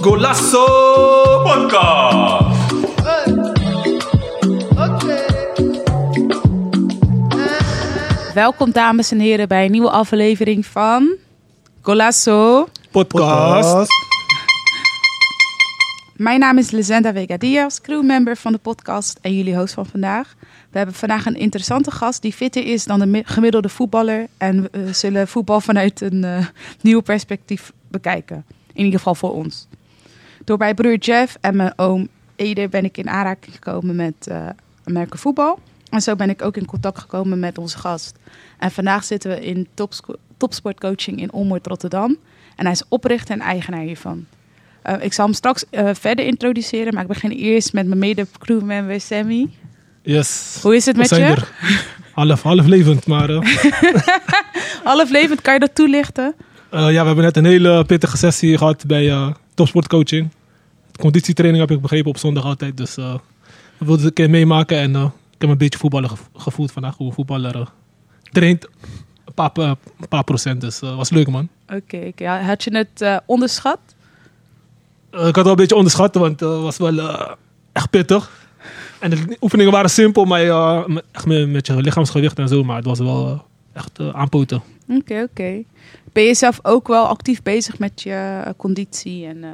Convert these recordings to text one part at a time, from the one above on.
Golasso Podcast. Welkom dames en heren bij een nieuwe aflevering van Golasso. podcast. Mijn naam is Lizenda Vega Diaz, crewmember van de podcast en jullie host van vandaag. We hebben vandaag een interessante gast die fitter is dan de mi- gemiddelde voetballer. En we zullen voetbal vanuit een eh, nieuw perspectief bekijken. In ieder geval voor ons. Door mijn broer Jeff en mijn oom Ede ben ik in aanraking gekomen met eh Amerika voetbal. En zo ben ik ook in contact gekomen met onze gast. En vandaag zitten we in topsportcoaching in Olmoord, Rotterdam. En hij is oprichter en eigenaar hiervan. Eh, ik zal hem straks verder introduceren, maar ik begin eerst met mijn mede-crewmember Sammy. Yes. Hoe is het We met zijn je? er. Half, half levend, maar eh, Half levend, kan je dat toelichten? eh, ja, we hebben net een hele pittige sessie gehad bij eh topsportcoaching. Conditietraining heb ik begrepen op zondag altijd, dus eh we wilden het een keer meemaken en ik heb een beetje voetballen gev- gevoeld vandaag, hoe een voetballer traint. Een paar, een paar procent, dus was leuk man. Oké. Ja, had je het onderschat? Ik had het wel een beetje onderschat, want het was wel echt pittig. En de oefeningen waren simpel, maar eh, met- echt met, met je lichaamsgewicht en zo, maar het was wel eh, echt eh, aanpoten. Oké, oké. Ben je zelf ook wel actief bezig met je eh, conditie? En, eh,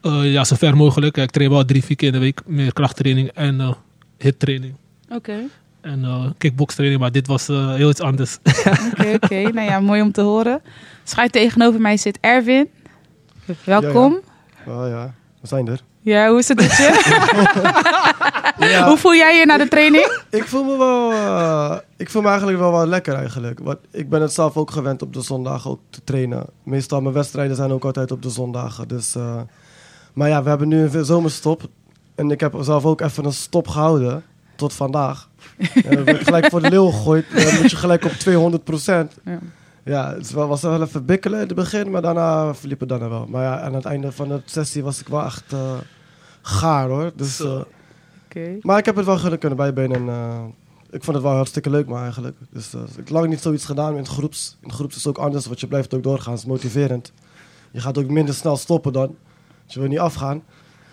Eh, ja, zo ver mogelijk. Ik train wel drie, vier keer in de week. Meer krachttraining en eh hittraining. Oké, En eh kickboxtraining, maar dit was eh, heel iets anders. oké, oké. Nou ja, mooi om te horen. Schuin tegenover mij zit Erwin. Welkom. Oh ja, we zijn er. Ja, hoe is het met je? Ja, hoe voel jij je na de training? ik voel me wel, eh, ik voel me eigenlijk wel wel lekker eigenlijk. Want ik ben het zelf ook gewend op de zondagen ook te trainen. Meestal mijn wedstrijden zijn ook altijd op de zondagen. Dus, eh, maar ja, we hebben nu een zomerstop. En ik heb zelf ook even een stop gehouden. Tot vandaag. En dan gelijk voor de leeuw gegooid. Dan moet je gelijk op 200 procent. Ja. Ja, het was wel even bikkelen in het begin, maar daarna verliep het dan wel. Maar ja, aan het einde van de sessie was ik wel echt eh, gaar hoor. Dus, eh, Oké. maar ik heb het wel kunnen- kunnen bijbenen. En, eh, ik vond het wel hartstikke leuk, maar eigenlijk. Dus eh, ik heb lang niet zoiets gedaan in het groeps. In het groeps is het ook anders, want je blijft ook doorgaan. Het is motiverend. Je gaat ook minder snel stoppen dan. Dus je wil niet afgaan.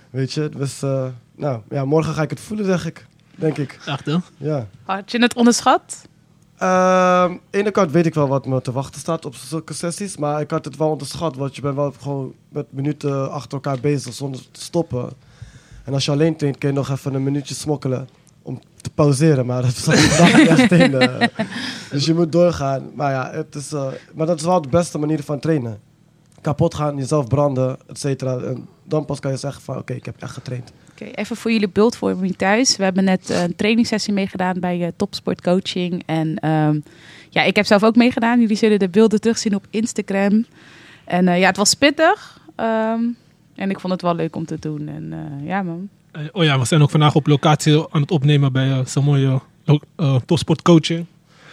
Weet je, dus eh, nou, ja, morgen ga ik het voelen, zeg ik. Denk ik, Echt, hè? ja. Had je het onderschat? Ehm, aan de ene kant weet ik wel wat me te wachten staat op zulke sessies. Maar ik had het wel onderschat, want je bent wel gewoon met minuten achter elkaar bezig zonder te stoppen. En als je alleen traint, kun je nog even een minuutje smokkelen om te pauzeren. Maar dat zat niet echt in. Dus je moet doorgaan. Maar ja, het is, eh, maar dat is wel de beste manier van trainen. Kapot gaan, jezelf branden, et cetera. En dan pas kan je zeggen van, oké, ik heb echt getraind. Oké, even voor jullie beeldvorming thuis. We hebben net eh, een trainingssessie meegedaan bij eh, Topsport Coaching. En ehm, ja, ik heb zelf ook meegedaan. Jullie zullen de beelden terugzien op Instagram. En ja, het was pittig. Ehm, en ik vond het wel leuk om te doen. En eh, ja, man. Eh, Oh ja, we zijn ook vandaag op locatie aan het opnemen bij eh, zo'n mooie eh, topsportcoaching.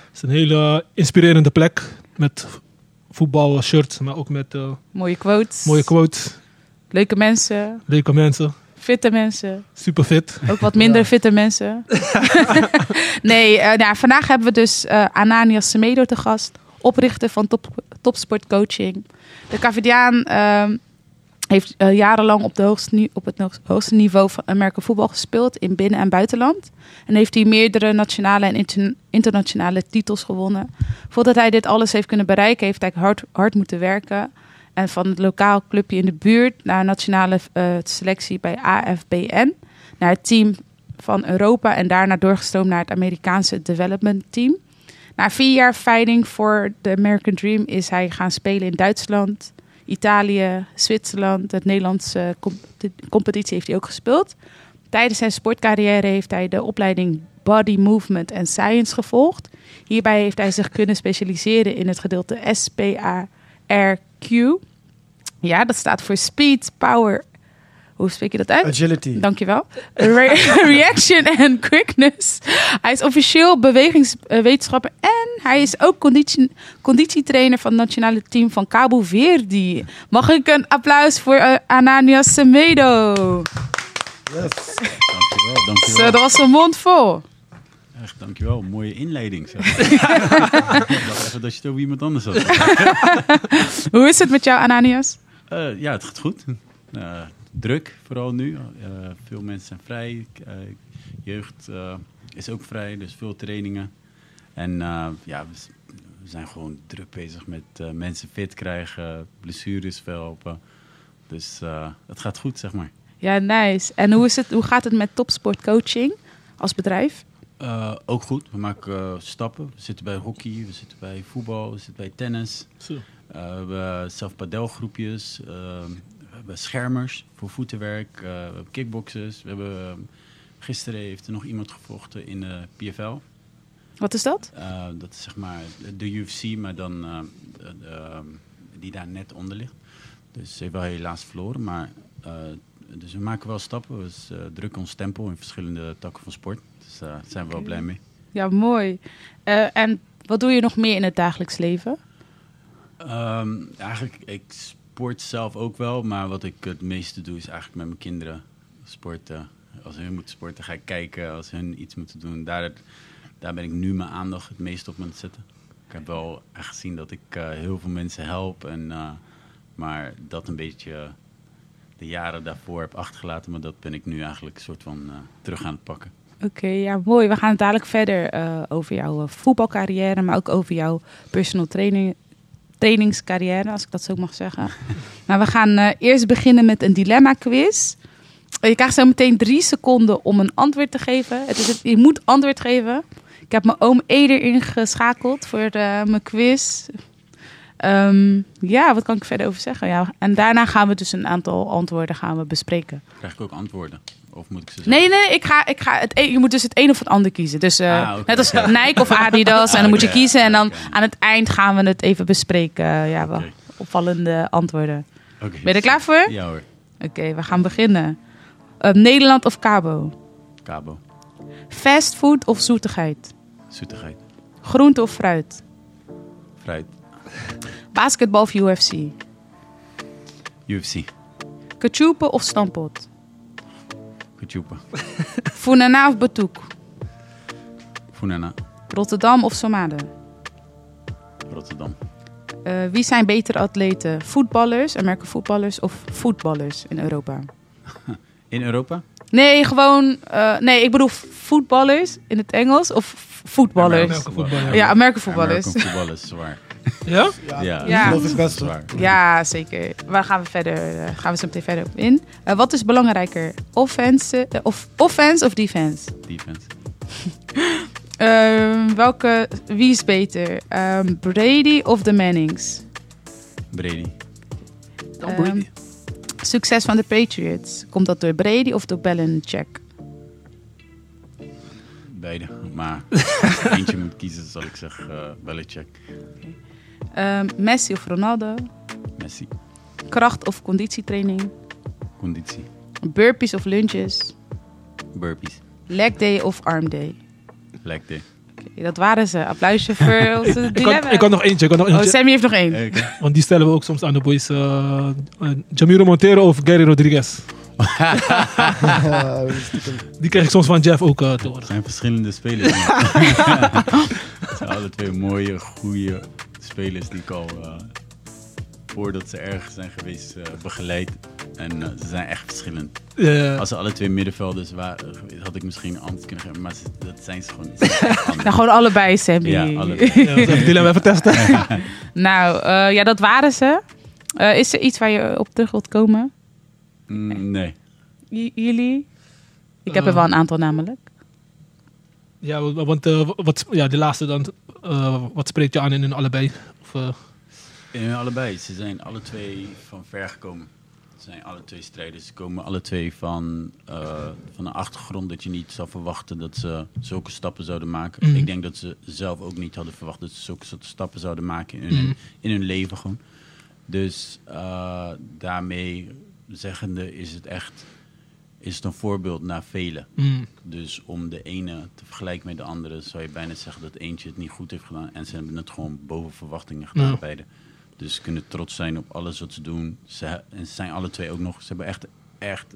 Het is een hele inspirerende plek met voetbalshirts, maar ook met eh, Mooie quotes. mooie quotes, Leuke mensen. leuke mensen, Fitte mensen. super fit. Ook wat minder fitte mensen. nee, eh, nou, vandaag hebben we dus eh, Ananias Semedo te gast. Oprichter van top, Topsport Coaching. De Cavidiaan ehm, heeft eh, jarenlang op, de hoogste, op het hoogst- hoogste niveau van Amerika voetbal gespeeld. In binnen- en buitenland. En heeft hij meerdere nationale en inter- internationale titels gewonnen. Voordat hij dit alles heeft kunnen bereiken, heeft hij hard, hard moeten werken. En van het lokaal clubje in de buurt naar nationale eh, selectie bij AFBN. Naar het team van Europa en daarna doorgestroomd naar het Amerikaanse development team. Na vier jaar fighting voor de American Dream is hij gaan spelen in Duitsland, Italië, Zwitserland. Het Nederlandse com- de competitie heeft hij ook gespeeld. Tijdens zijn sportcarrière heeft hij de opleiding Body Movement and Science gevolgd. Hierbij heeft hij zich kunnen specialiseren in het gedeelte SPARQ. Ja, dat staat voor Speed, Power. Hoe spreek je dat uit? Agility. Dankjewel. Re- reaction and quickness. Hij is officieel bewegingswetenschapper en hij is ook conditie, conditietrainer van het nationale team van Cabo Verde. Mag ik een applaus voor eh, Ananias Semedo? Yes. Dankjewel, Zo, dankjewel. dat was een mond vol. Echt, dankjewel. Mooie inleiding. Zeg. ik dacht even dat je het over iemand anders had. Hoe is het met jou, Ananias? Eh, ja, het gaat goed. Eh, druk, vooral nu. Eh, veel mensen zijn vrij. Eh, jeugd eh, is ook vrij, dus veel trainingen. En eh, ja, we, zijn gewoon druk bezig met eh, mensen fit krijgen, blessures verhelpen. Dus eh, het gaat goed, zeg maar. Ja, nice. En hoe, is het, hoe gaat het met topsportcoaching als bedrijf? Eh, ook goed. We maken eh, stappen. We zitten bij hockey, we zitten bij voetbal, we zitten bij tennis. Zo. Eh, we hebben zelf padelgroepjes. Eh, we hebben schermers voor voetenwerk. eh, we hebben kickboxers. We hebben, eh, gisteren heeft er nog iemand gevochten in de PFL. Wat is dat? Eh, dat is zeg maar de UFC, maar dan eh, de, die daar net onder ligt. Dus ze heeft wel helaas verloren, maar eh, dus we maken wel stappen. We dus, eh, drukken ons tempo in verschillende takken van sport. Dus eh, daar zijn we wel blij mee. Ja, mooi. Eh, en wat doe je nog meer in het dagelijks leven? Ehm, eigenlijk, ik sport zelf ook wel, maar wat ik het meeste doe is eigenlijk met mijn kinderen sporten. Als hun moeten sporten, ga ik kijken. Als hun iets moeten doen, daar, daar ben ik nu mijn aandacht het meest op aan het zetten. Ik heb wel echt gezien dat ik eh, heel veel mensen help, en, eh, maar dat een beetje de jaren daarvoor heb achtergelaten. Maar dat ben ik nu eigenlijk een soort van eh, terug aan het pakken. Oké, ja, mooi. We gaan het dadelijk verder over jouw voetbalcarrière, maar ook over jouw personal training, trainingscarrière, als ik dat zo mag zeggen. maar we gaan eh, eerst beginnen met een dilemma-quiz. Eh, Je krijgt zo meteen drie seconden om een antwoord te geven. Het is je moet antwoord geven. Ik heb mijn oom Eder ingeschakeld voor de, mijn quiz. Ehm, ja, wat kan ik verder over zeggen? Ja, en daarna gaan we dus een aantal antwoorden gaan we bespreken. Krijg ik ook antwoorden? Of moet ik ze zeggen? Nee, nee, ik ga, ik ga het, een- je moet dus het een of het ander kiezen. Dus eh, Ah, net als Nike of Adidas. en dan moet je kiezen. En dan aan het eind gaan we het even bespreken. Ja, wel opvallende antwoorden. Ben je er klaar voor? Ja hoor, Oké, we gaan beginnen. Eh, Nederland of Cabo? Cabo, Fastfood of zoetigheid? zoetigheid, Groente of fruit? fruit, Basketbal of UFC? UFC, Kachupa of stampot? Kuchupa, Funana of Batouk? Funana, Rotterdam of Somade? Rotterdam. Eh, wie zijn betere atleten? Voetballers, Amerikaanse voetballers of voetballers in Europa? In Europa? Nee, gewoon. eh, nee, ik bedoel voetballers in het Engels of voetballers. American voetbal, ja. American voetballers. American voetballers, zwaar. Ja? Ja, Ja, dat Ja. geloof ik best. zwaar. Ja, zeker. Waar gaan we verder? eh, gaan we zo meteen verder op in? Eh, wat is belangrijker? Offense, eh, of, offense of defense? Defense. Ehm, welke, wie is beter? Ehm, Brady of de Mannings? Brady. Ehm, succes van de Patriots. Komt dat door Brady of door Belichick? Beide. Maar als ik eentje moet kiezen, zal ik zeggen uh, Belichick. Ehm, Messi of Ronaldo? Messi. Kracht of conditietraining? Conditie. Burpees of lunches? Burpees. Leg day of arm day? Leg day. Oké, dat waren ze. Applausje voor onze Ik dilemma. ik had nog eentje. Ik had nog Oh, eentje Sammy heeft nog één. Oké. want die stellen we ook soms aan de boys. eh eh, Jamiro Montero of Gary Rodriguez. Die krijg ik soms van Jeff ook eh, te horen. Het zijn verschillende spelers. Het zijn alle twee mooie, goede spelers die ik al uh, voordat ze ergens zijn geweest uh, begeleid. En uh, ze zijn echt verschillend. Uh, Als ze alle twee middenvelders waren, had ik misschien een antwoord kunnen geven. Maar ze, dat zijn ze gewoon. Anders. Nou, gewoon allebei, Sammy. Ja, allebei. we even testen. nou, uh, ja, dat waren ze. Uh, is er iets waar je op terug wilt komen? Mm, nee. J jullie? Ik heb er wel een aantal namelijk. Ja, want uh, wat, ja, de laatste dan. Uh, wat spreekt je aan in hun allebei? Of, uh... In hun allebei. Ze zijn alle twee van ver gekomen. Ze zijn alle twee strijders. Ze komen alle twee van, uh, van een achtergrond dat je niet zou verwachten dat ze zulke stappen zouden maken. Mhm. Mm. Ik denk dat ze zelf ook niet hadden verwacht dat ze zulke soort stappen zouden maken in, hun, Mhm. in hun leven gewoon. Dus daarmee zeggende is het echt is het een voorbeeld naar velen. Mm. Dus om de ene te vergelijken met de andere, zou je bijna zeggen dat eentje het niet goed heeft gedaan. En ze hebben het gewoon boven verwachtingen gedaan, beide. Dus ze kunnen trots zijn op alles wat ze doen. Ze, en ze zijn alle twee ook nog, ze hebben echt, echt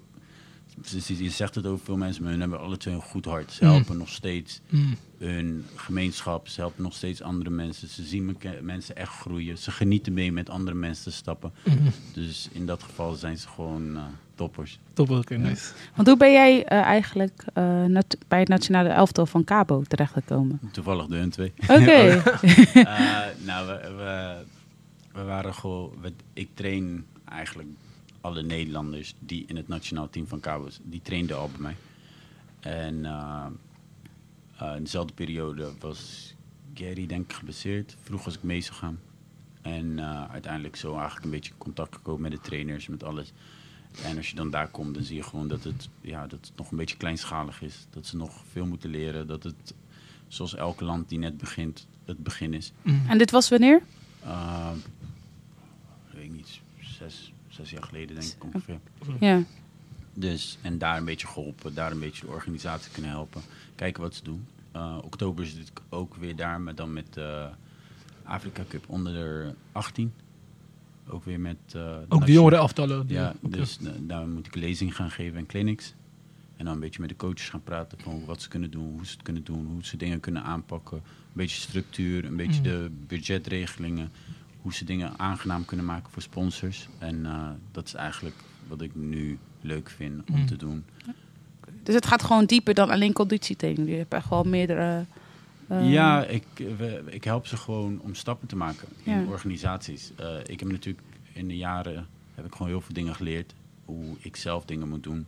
je, je zegt het over veel mensen, maar hun hebben alle twee een goed hart. Ze Mm. helpen nog steeds Mm. hun gemeenschap. Ze helpen nog steeds andere mensen. Ze zien mensen echt groeien. Ze genieten mee met andere mensen te stappen. Dus in dat geval zijn ze gewoon eh, toppers. Top, oké, nice. Want hoe ben jij eh, eigenlijk eh, nat- bij het nationale elftal van Cabo terechtgekomen? Toevallig de hun twee. Oké. Eh, nou, we, we, we waren gewoon. we- ik train eigenlijk alle Nederlanders die in het nationaal team van Cabo die trainden al bij mij. En eh, eh, in dezelfde periode was Gary denk ik geblesseerd. Vroeg als ik mee zou gaan. En eh, uiteindelijk zo eigenlijk een beetje in contact gekomen met de trainers, met alles. En als je dan daar komt, dan zie je gewoon dat het, ja, dat het nog een beetje kleinschalig is. Dat ze nog veel moeten leren. Dat het, zoals elke land die net begint, het begin is. en dit was wanneer? Uh, weet ik niet, zes, zes jaar geleden denk ik ongeveer. Ja. Dus, en daar een beetje geholpen, daar een beetje de organisatie kunnen helpen. Kijken wat ze doen. Uh, oktober zit ik ook weer daar, maar dan met de Afrika Cup onder de 18. Ook weer met... uh, Ook de jongere aftallen. die- Ja, dus uh, daar moet ik lezing gaan geven en clinics. En dan een beetje met de coaches gaan praten van wat ze kunnen doen, hoe ze het kunnen doen, hoe ze dingen kunnen aanpakken. Een beetje structuur, een beetje Mm. de budgetregelingen. Hoe ze dingen aangenaam kunnen maken voor sponsors. En uh, dat is eigenlijk wat ik nu leuk vind om Mm. te doen. Dus het gaat gewoon dieper dan alleen conditietraining. Je hebt echt wel meerdere... eh, Ja, ik, we, ik help ze gewoon om stappen te maken in Ja. organisaties. Uh, ik heb natuurlijk in de jaren heb ik gewoon heel veel dingen geleerd. Hoe ik zelf dingen moet doen.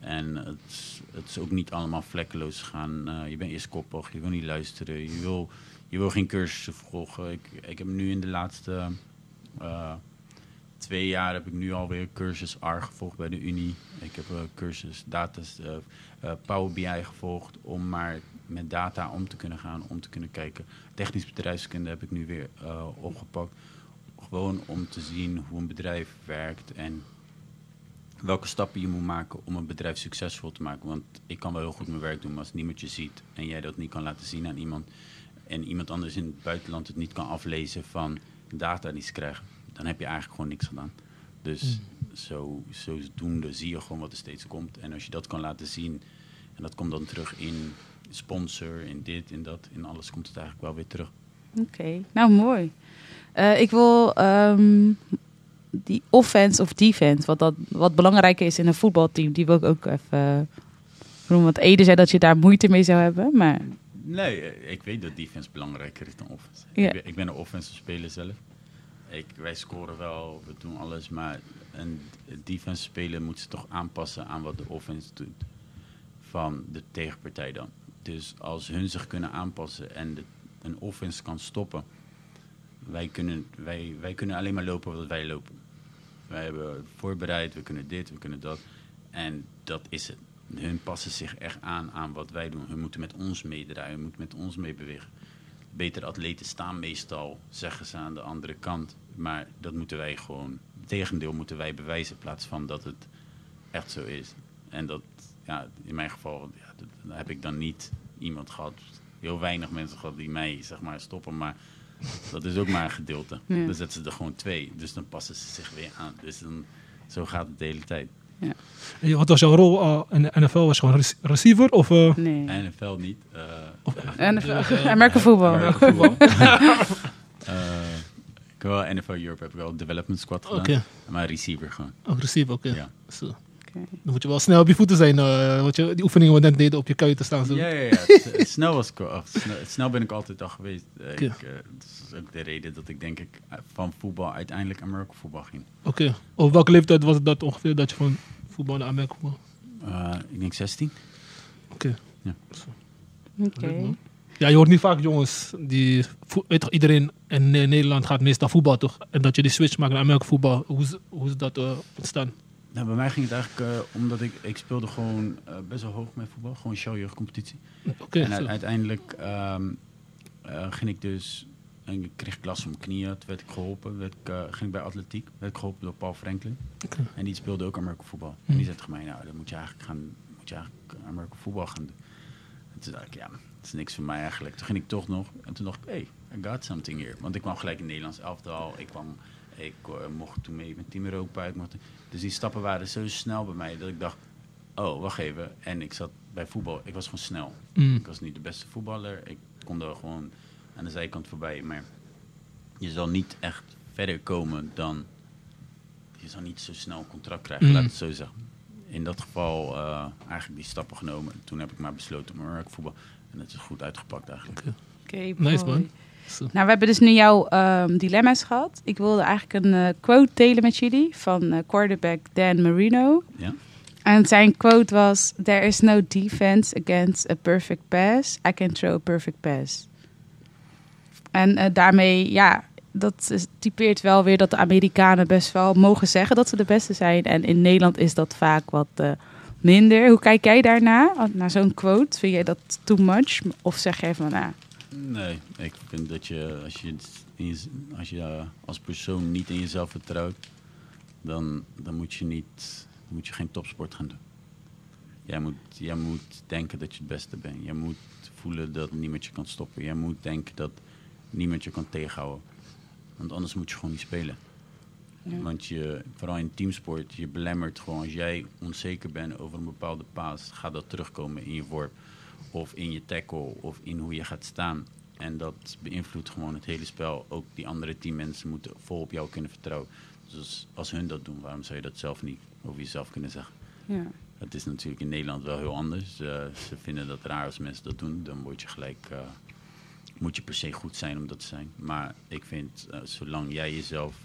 En het, is- het is ook niet allemaal vlekkeloos gaan. Uh, je bent eerst koppig, je wil niet luisteren. Je wil, je wil geen cursussen volgen. Ik, ik heb nu in de laatste uh, twee jaar heb ik nu alweer cursus R gevolgd bij de Unie. Ik heb een cursus data, uh, uh, Power BI gevolgd om maar met data om te kunnen gaan, om te kunnen kijken. Technisch bedrijfskunde heb ik nu weer uh, opgepakt. Gewoon om te zien hoe een bedrijf werkt en welke stappen je moet maken om een bedrijf succesvol te maken. Want ik kan wel heel goed mijn werk doen, maar als niemand je ziet en jij dat niet kan laten zien aan iemand en iemand anders in het buitenland het niet kan aflezen van data die ze krijgen, dan heb je eigenlijk gewoon niks gedaan. Dus mm. zo, zodoende zie je gewoon wat er steeds komt. En als je dat kan laten zien, en dat komt dan terug in sponsor, in dit, in dat, in alles komt het eigenlijk wel weer terug. Oké, okay. nou mooi. Uh, ik wil um, die offense of defense, wat, dat, wat belangrijker is in een voetbalteam, die wil ik ook even noemen. Want Ede zei dat je daar moeite mee zou hebben, maar... Nee, ik weet dat defense belangrijker is dan offense. Ja. Ik, ben, ik ben een offensive speler zelf. Ik, wij scoren wel, we doen alles, maar een defense speler moet ze toch aanpassen aan wat de offense doet van de tegenpartij dan. Dus als hun zich kunnen aanpassen en de, een offense kan stoppen, wij kunnen, wij, wij kunnen alleen maar lopen wat wij lopen. Wij hebben voorbereid, we kunnen dit, we kunnen dat. En dat is het. Hun passen zich echt aan aan wat wij doen. Hun moeten met ons meedraaien, moeten met ons meebewegen. Betere atleten staan meestal, zeggen ze aan de andere kant. Maar dat moeten wij gewoon, het tegendeel moeten wij bewijzen in plaats van dat het echt zo is. En dat, ja, in mijn geval ja, dat heb ik dan niet iemand gehad, heel weinig mensen gehad die mij zeg maar stoppen. Maar dat is ook maar een gedeelte. Ja. Dan zetten ze er gewoon twee. Dus dan passen ze zich weer aan. Dus dan, zo gaat het de hele tijd. Ja. En Wat was jouw rol uh, in de NFL? Was je gewoon rec- receiver? Of, uh, Nee. NFL niet. uh, En American voetbal. American voetbal. ik heb wel NFL Europe heb ik wel development squad gedaan. Maar receiver gewoon. Ook receiver, oké. Ja. Zo. Dan moet je wel snel op je voeten zijn. uh, wat je, die oefeningen wat we net deden op je kuiten staan. Zo. Ja, ja, ja. Het- snel, was ik snel, snel ben ik altijd al geweest. Uh, Oké. ik, uh, dat is ook de reden dat ik denk ik van voetbal uiteindelijk American voetbal ging. Oké. Op welke leeftijd was het dat ongeveer dat je van voetbal naar Amerika kwam? Uh, ik denk 16. Oké. Oké. Ja, je hoort niet vaak jongens die... vo- Weet toch, iedereen in Ne- Nederland gaat meestal voetbal toch? En dat je die switch maakt naar Amerika voetbal. Hoe is, hoe is dat uh, ontstaan? Nou, bij mij ging het eigenlijk uh, omdat ik, ik speelde gewoon uh, best wel hoog met voetbal. Gewoon showjeugdcompetitie. Oké. en u- uiteindelijk um, uh, ging ik dus... En ik kreeg klas om mijn knieën. Toen werd ik geholpen. Werd ik, ging ik bij atletiek. Werd ik geholpen door Paul Franklin. En die speelde ook American voetbal. En Hmm. die zei tegen mij, nou, dan moet je eigenlijk gaan... Moet je eigenlijk American voetbal gaan doen. En toen dacht ik, ja, dat is niks voor mij eigenlijk. Toen ging ik toch nog. En toen dacht ik, hey, I got something here. Want ik kwam gelijk in het Nederlands elftal. Ik kwam... Ik uh, mocht toen mee met Team Europa. Ik mocht, dus die stappen waren zo snel bij mij dat ik dacht, oh, wacht even. En ik zat bij voetbal, ik was gewoon snel. Mm. Ik was niet de beste voetballer. Ik kon er gewoon aan de zijkant voorbij. Maar je zal niet echt verder komen dan... Je zal niet zo snel een contract krijgen, Mm. laat het zo zeggen. In dat geval eh, eigenlijk die stappen genomen. Toen heb ik maar besloten om voetbal. En het is goed uitgepakt eigenlijk. Oké, Nice, man. Nou, we hebben dus nu jouw ehm, dilemma's gehad. Ik wilde eigenlijk een eh, quote delen met jullie van eh, quarterback Dan Marino. Ja? En zijn quote was: There is no defense against a perfect pass. I can throw a perfect pass. En eh, daarmee, ja, dat is- typeert wel weer dat de Amerikanen best wel mogen zeggen dat ze de beste zijn. En in Nederland is dat vaak wat minder. Hoe kijk jij daarna? Naar zo'n quote? Vind jij dat too much? Of zeg jij van, nou, Nee, ik vind dat je als je, als, je eh, als persoon niet in jezelf vertrouwt, dan, dan moet, je niet, dan moet je geen topsport gaan doen. Jij moet, jij moet denken dat je het beste bent. Jij moet voelen dat niemand je kan stoppen. Jij moet denken dat niemand je kan tegenhouden. Want anders moet je gewoon niet spelen. Ja. Want je, vooral in teamsport, je belemmert gewoon. Als jij onzeker bent over een bepaalde paas, gaat dat terugkomen in je worp. Of in je tackle, of in hoe je gaat staan. En dat beïnvloedt gewoon het hele spel. Ook die andere teammensen moeten vol op jou kunnen vertrouwen. Dus als, als hun dat doen, waarom zou je dat zelf niet over jezelf kunnen zeggen? ja. Dat is natuurlijk in Nederland wel heel anders. Eh, ze vinden dat raar als mensen dat doen. Dan word je gelijk, eh, moet je per se goed zijn om dat te zijn. Maar ik vind, eh, zolang jij jezelf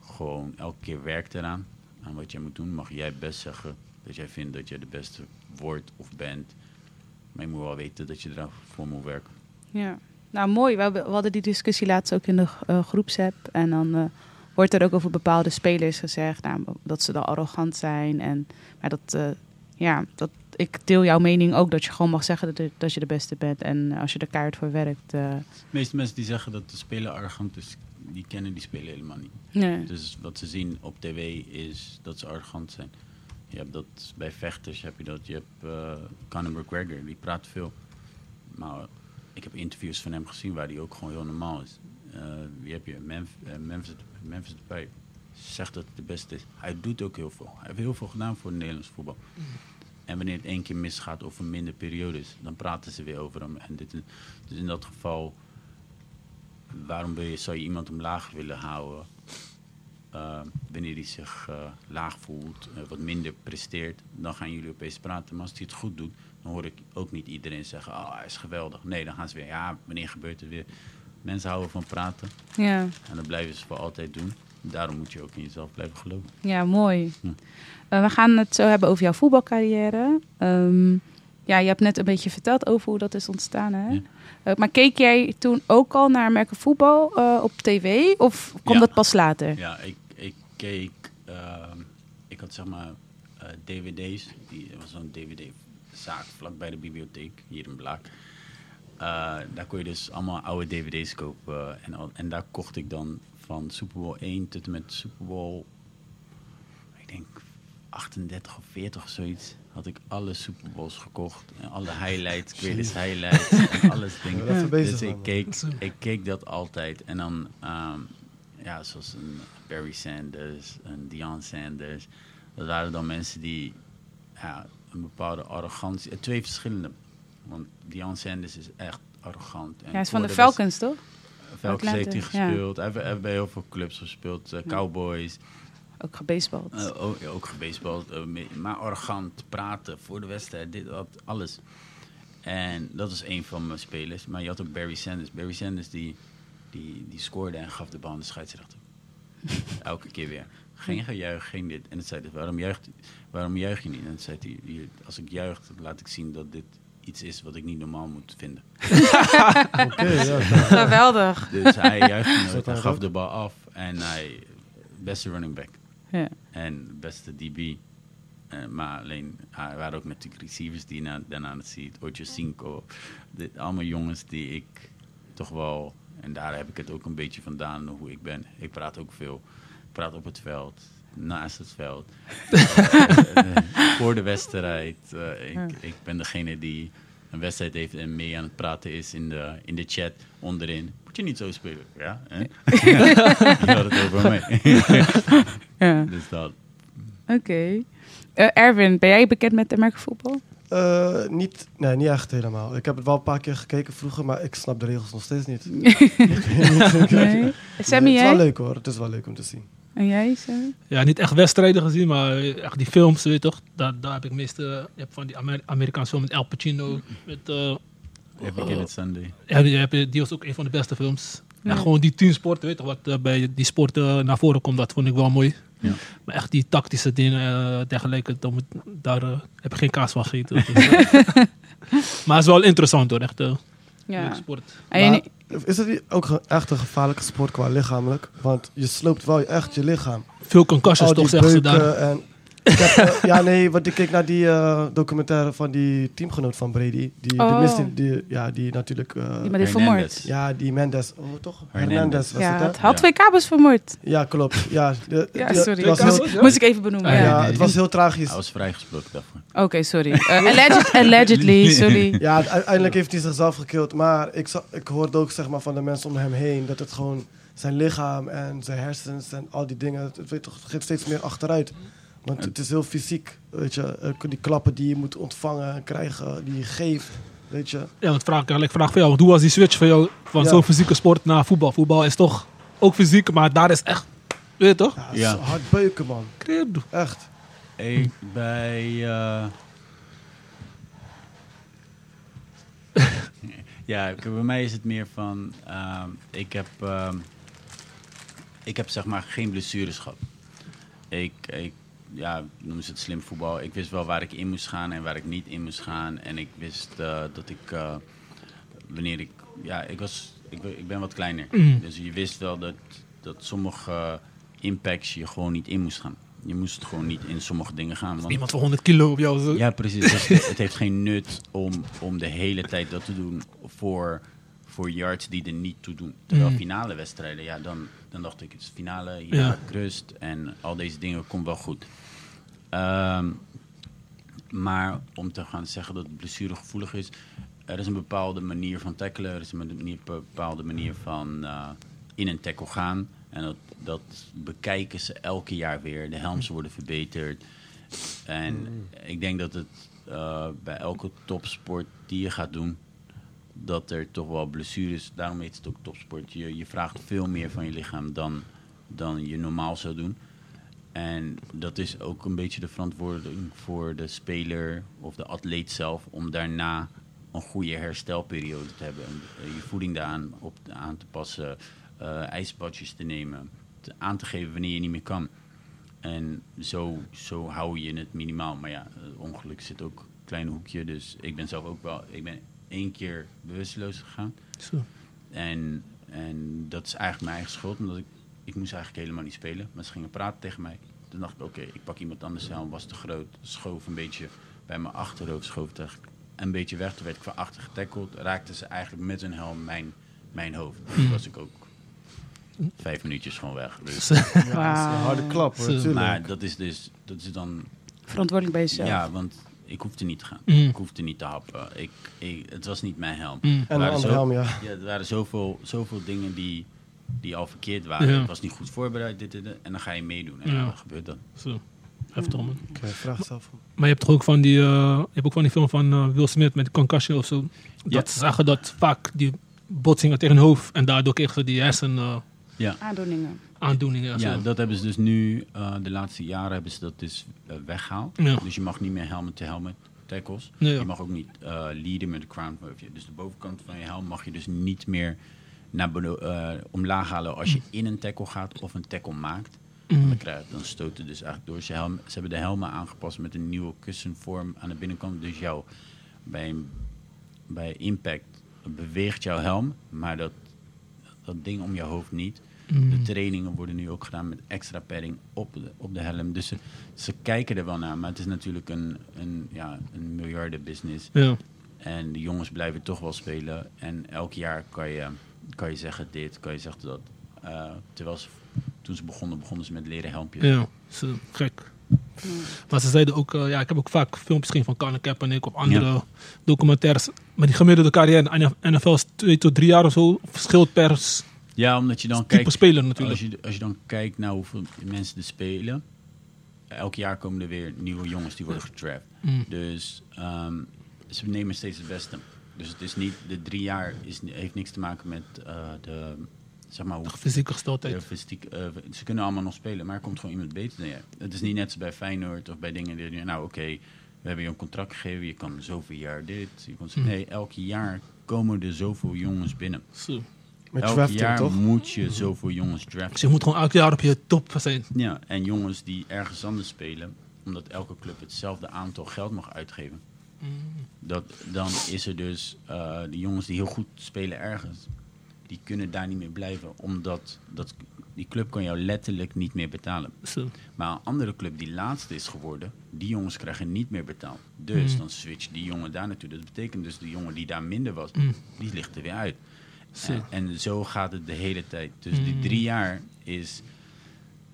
gewoon elke keer werkt eraan, aan wat jij moet doen, mag jij best zeggen dat jij vindt dat jij de beste wordt of bent. Maar je moet wel weten dat je ervoor moet werken. Ja, nou mooi. We, hadden die discussie laatst ook in de eh, groepsapp. En dan eh, wordt er ook over bepaalde spelers gezegd nou, dat ze dan arrogant zijn. En maar dat, eh, ja, dat, ik deel jouw mening ook dat je gewoon mag zeggen dat, dat je de beste bent. En als je er keihard voor werkt. eh, De meeste mensen die zeggen dat de speler arrogant is, die kennen die speler helemaal niet. nee. Dus wat ze zien op tv is dat ze arrogant zijn. Je hebt dat bij vechters heb je dat. Je hebt eh Conor McGregor, die praat veel. Maar ik heb interviews van hem gezien waar hij ook gewoon heel normaal is. Eh, wie heb je? Memf- eh, Memphis, Memphis Depay zegt dat hij de beste is. Hij doet ook heel veel. Hij heeft heel veel gedaan voor het Nederlands voetbal. En wanneer het één keer misgaat of een minder periode is, dan praten ze weer over hem. En dit, dus in dat geval, waarom wil je, zou je iemand omlaag willen houden? Eh, wanneer hij zich eh, laag voelt, eh, wat minder presteert, dan gaan jullie opeens praten. Maar als hij het goed doet, dan hoor ik ook niet iedereen zeggen, oh, hij is geweldig. Nee, dan gaan ze weer, ja, wanneer gebeurt het weer? Mensen houden van praten ja. en dat blijven ze voor altijd doen. Daarom moet je ook in jezelf blijven geloven. ja, mooi. Hm. We gaan het zo hebben over jouw voetbalcarrière. Ehm, ja, je hebt net een beetje verteld over hoe dat is ontstaan. Hè? Ja. Maar keek jij toen ook al naar Merken Voetbal op tv? Of kwam Ja. dat pas later? Ja, ik keek, ehm, ik had zeg maar eh, dvd's, die er was zo'n dvd-zaak vlak bij de bibliotheek, hier in Blaak. Eh, daar kon je dus allemaal oude dvd's kopen en, al, en daar kocht ik dan van Super Bowl 1 tot en met Super Bowl, ik denk 38 of 40 of zoiets, had ik alle Super Bowls gekocht en alle highlights, greatest highlights en alles dingen. Dus ik keek, ik keek dat altijd. En dan, ehm, ja, zoals een Barry Sanders, een Deion Sanders. Dat waren dan mensen die ja, een bepaalde arrogantie... eh, Twee verschillende. Want Deion Sanders is echt arrogant. En Ja, hij is van de Falcons, toch? Falcons heeft hij ja. gespeeld. Hij heeft, bij heel veel clubs gespeeld. eh, Cowboys. Ook gebasebald. Eh, ook, ja, ook gebasebald, maar arrogant praten voor de wedstrijd, dit, dat, alles. En dat is een van mijn spelers. Maar je had ook Barry Sanders. Barry Sanders die, die, die scoorde en gaf de bal aan de scheidsrechter. Elke keer weer. Geen gejuich, geen dit. En dan zei hij, waarom juicht, waarom juich je niet? En dan zei hij, "Hier, als ik juich, dan laat ik zien dat dit iets is wat ik niet normaal moet vinden. Oké, ja. Geweldig. Dus hij juichte nooit, hij gaf de bal af. En hij, beste running back. Ja. En beste DB. Eh, maar alleen, er waren ook natuurlijk receivers die na, daarna het ziet. Ocho Cinco. Dit, allemaal jongens die ik toch wel... En daar heb ik het ook een beetje vandaan, hoe ik ben. Ik praat ook veel. Ik praat op het veld, naast het veld. Eh, voor de wedstrijd. Eh, ik, ik ben degene die een wedstrijd heeft en mee aan het praten is in de, in de chat onderin. Moet je niet zo spelen, ja? Hè? je had het over mij. Ja. Dus dat. Oké. Eh, Erwin, ben jij bekend met American voetbal? Eh, niet, nee, niet echt helemaal. Ik heb het wel een paar keer gekeken vroeger, maar ik snap de regels nog steeds niet. Nee. Sammy, het is wel leuk hoor, het is wel leuk om te zien. En jij, Sammy? Ja, niet echt wedstrijden gezien, maar echt die films, weet je toch? Daar, daar heb ik meest... eh, je hebt van die Amer Amerikaanse film met Al Pacino. Met, eh, Sunday. ja, die, heb je- die was ook een van de beste films. Ja. En gewoon die teamsporten, weet je toch? Wat bij die sporten naar voren komt, dat vond ik wel mooi. Ja. Maar echt die tactische dingen, eh dergelijke, dan moet- daar eh, heb ik geen kaas van gegeten. Dus, maar het is wel interessant hoor, echt eh Ja. sport. Maar is het ook echt een gevaarlijke sport qua lichamelijk? Want je sloopt wel echt je lichaam. Veel concussions die toch, zeggen ze daar. En ik heb, eh, ja, nee, want ik keek naar die eh, documentaire van die teamgenoot van Brady. Die, Oh. die, mist- die, ja, die natuurlijk... eh, Iemand heeft vermoord. Ja, die Mendes. Oh, toch? Hernandez. Hernandez was Ja, het, hè? het had Ja. twee kabels vermoord. Ja, klopt. Ja, de- Ja, de- sorry. het was kabels? heel-. Moest ik even benoemen. Ah, ja. ja, nee. het was heel tragisch. Hij was vrijgesproken daarvoor. Oké, sorry. Eh, alleged- allegedly, sorry. Ja, uiteindelijk heeft hij zichzelf gekild. Maar ik, ik hoorde ook zeg maar, van de mensen om hem heen dat het gewoon zijn lichaam en zijn hersens en al die dingen, het, weet toch, het gaat steeds meer achteruit. Want het is heel fysiek, weet je. Eh, Die klappen die je moet ontvangen en krijgen, die je geeft, weet je. Ja, want vraag, ik vraag voor jou, want hoe was die switch van jou van Ja. zo'n fysieke sport naar voetbal? Voetbal is toch ook fysiek, maar daar is echt, weet je toch? Ja, Ja. hard beuken, man. Credo. Echt. Ik bij. eh, ja, bij mij is het meer van. ehm, ik heb. ehm, ik heb zeg maar geen blessures gehad. Ik, ik ja, noemen ze het slim voetbal. Ik wist wel waar ik in moest gaan en waar ik niet in moest gaan. En ik wist eh, dat ik. eh, wanneer ik. Ja, ik was. Ik, ben- ik ben wat kleiner. Mm. Dus je wist wel dat, dat sommige impacts je gewoon niet in moest gaan. Je moest gewoon niet in sommige dingen gaan. Want Iemand van 100 kilo op jou. Zo. ja, precies. Dus het heeft geen nut om, om de hele tijd dat te doen voor, voor yards die er niet toe doen. Terwijl Mm. finale wedstrijden, ja, dan, dan dacht ik, het is finale, Ja. ik rust en al deze dingen komt wel goed. Ehm, maar om te gaan zeggen dat het blessuregevoelig is, er is een bepaalde manier van tackelen, er is een bepaalde manier van eh, in een tackle gaan. En dat, dat bekijken ze elke jaar weer. De helms worden verbeterd. En ik denk dat het eh, bij elke topsport die je gaat doen, dat er toch wel blessures, daarom heet het ook topsport. Je, je vraagt veel meer van je lichaam dan, dan je normaal zou doen. En dat is ook een beetje de verantwoording voor de speler of de atleet zelf om daarna een goede herstelperiode te hebben. En, je voeding daaraan op, aan te passen, eh ijsbadjes te nemen, te- aan te geven wanneer je niet meer kan. En zo, zo hou je het minimaal. Maar ja, eh, ongeluk zit ook een klein hoekje. Dus ik ben zelf ook wel. Ik ben één keer bewusteloos gegaan. Zo. En, en dat is eigenlijk mijn eigen schuld. Omdat ik, ik moest eigenlijk helemaal niet spelen. Maar ze gingen praten tegen mij. Toen dacht ik, oké, ik pak iemand anders helm. Was te groot. Schoof een beetje bij mijn achterhoofd. Schoof het eigenlijk een beetje weg. Toen werd ik van achter getackeld. Raakten ze eigenlijk met hun helm mijn, mijn hoofd. Toen was ik ook vijf minuutjes gewoon weg. Dus, Ja, dat is een harde klap, hoor, maar dat is dus, dat is dan Verantwoordelijk bij jezelf. Ja, want ik hoefde niet te gaan. Mm. Ik hoefde niet te happen. Ik, ik, het was niet mijn helm. Mm. en een andere helm, ja. Ja, er waren zoveel, zoveel dingen die, die al verkeerd waren. Ja. Ik was niet goed voorbereid, dit, dit, dit. En dan ga je meedoen. En Ja. ja, wat gebeurt dan? Zo. Heftig man. Oké, vraag het zelf. Maar je hebt toch ook van die, eh, je hebt ook van die film van eh, Will Smith met concussion of zo. Dat Ja. ze zeggen dat vaak die botsingen tegen hun hoofd en daardoor kregen ze die hersen eh, Ja. Aandoeningen. aandoeningen. en Ja, zo. dat hebben ze dus nu, eh, de laatste jaren hebben ze dat dus eh, weggehaald. Ja. Dus je mag niet meer helmet to helmet tackles. Nee, ja. Je mag ook niet eh leaden met de crown. Dus de bovenkant van je helm mag je dus niet meer naar eh, omlaag halen als je in een tackle gaat of een tackle maakt. Mm. Dan, krijg, dan stoot het dus eigenlijk door. Ze, helm, ze hebben de helmen aangepast met een nieuwe kussenvorm aan de binnenkant. Dus jouw, bij, bij impact beweegt jouw helm, maar dat, dat ding om je hoofd niet. De Mm. trainingen worden nu ook gedaan met extra padding op de, op de helm. Dus ze, ze kijken er wel naar, maar het is natuurlijk een, een, ja, een miljardenbusiness. Ja. En de jongens blijven toch wel spelen. En elk jaar kan je, kan je zeggen dit, kan je zeggen dat. Eh, terwijl ze, toen ze begonnen, begonnen ze met leren helmpjes. Ja, zo gek. Maar ze zeiden ook, eh, ja, ik heb ook vaak filmpjes gezien van Karne Kaepernick of andere documentaires. Maar die gemiddelde carrière in NFL is twee tot drie jaar of zo. Verschilt per Ja, omdat je dan kijkt, speler natuurlijk. als je, als je dan kijkt naar hoeveel mensen er spelen. elk jaar komen er weer nieuwe jongens die worden gedraft. Mm. Dus ehm, ze nemen steeds het beste. Dus het is niet, de drie jaar is, heeft niks te maken met eh, de, zeg maar, hoe Fysieke de gesteldheid. fysiek, eh, ze kunnen allemaal nog spelen, maar er komt gewoon iemand beter dan jij. Het is niet net zo bij Feyenoord of bij dingen die, nou oké, we hebben je een contract gegeven, je kan zoveel jaar dit. Je kan, Mm. Nee, elk jaar komen er zoveel jongens binnen. Zo. Met elk drafting, jaar toch? moet je zoveel jongens draften. Dus je moet gewoon elk jaar op je top zijn. Ja, en jongens die ergens anders spelen, omdat elke club hetzelfde aantal geld mag uitgeven. Dat, dan is er dus uh, de jongens die heel goed spelen ergens, die kunnen daar niet meer blijven, omdat dat, die club kan jou letterlijk niet meer betalen. Zo. Maar een andere club die laatste is geworden, die jongens krijgen niet meer betaald. Dus Mm. dan switcht die jongen daar naartoe. Dat betekent dus de jongen die daar minder was, Mm. die ligt er weer uit. Zo. En, en zo gaat het de hele tijd. Dus die Mm. drie jaar is,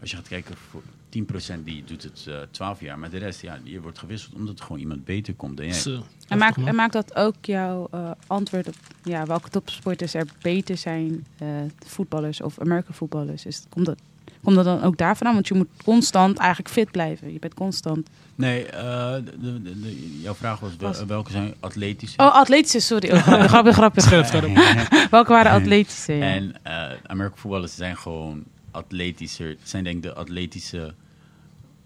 als je gaat kijken, voor 10% die doet het eh 12 jaar. Maar de rest, ja, die wordt gewisseld omdat er gewoon iemand beter komt dan jij. Zo. En maakt, en maakt dat ook jouw eh, antwoord op ja, welke topsporters er beter zijn, eh, voetballers of American voetballers? Is, komt, dat, komt dat dan ook daarvan aan? Want je moet constant eigenlijk fit blijven. Je bent constant... Nee, eh, de, de, de- jouw vraag was, wel- Was- welke zijn atletisch? Oh, atletische, sorry. Oh, grappig, grappig, grappig. Scherp, scherp. Welke waren atletische? Ja. En eh American voetballers zijn gewoon atletischer. zijn denk ik de atletische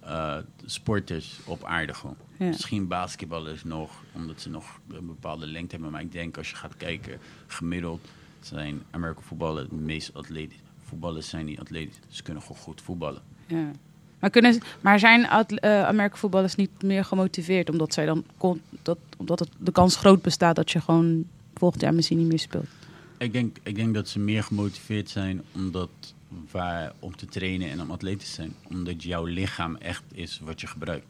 eh, sporters op aarde gewoon. Ja. Misschien basketballers nog, omdat ze nog een bepaalde lengte hebben. Maar ik denk als je gaat kijken, gemiddeld zijn American voetballers het meest atletisch. Voetballers zijn niet atletisch. Ze kunnen gewoon goed voetballen. Ja. Maar, kunnen, maar zijn at- eh American voetballers niet meer gemotiveerd omdat, zij dan kon, dat, omdat het, de kans groot bestaat dat je gewoon volgend jaar misschien niet meer speelt? Ik denk, ik denk dat ze meer gemotiveerd zijn omdat waar, om te trainen en om atletisch te zijn. Omdat jouw lichaam echt is wat je gebruikt.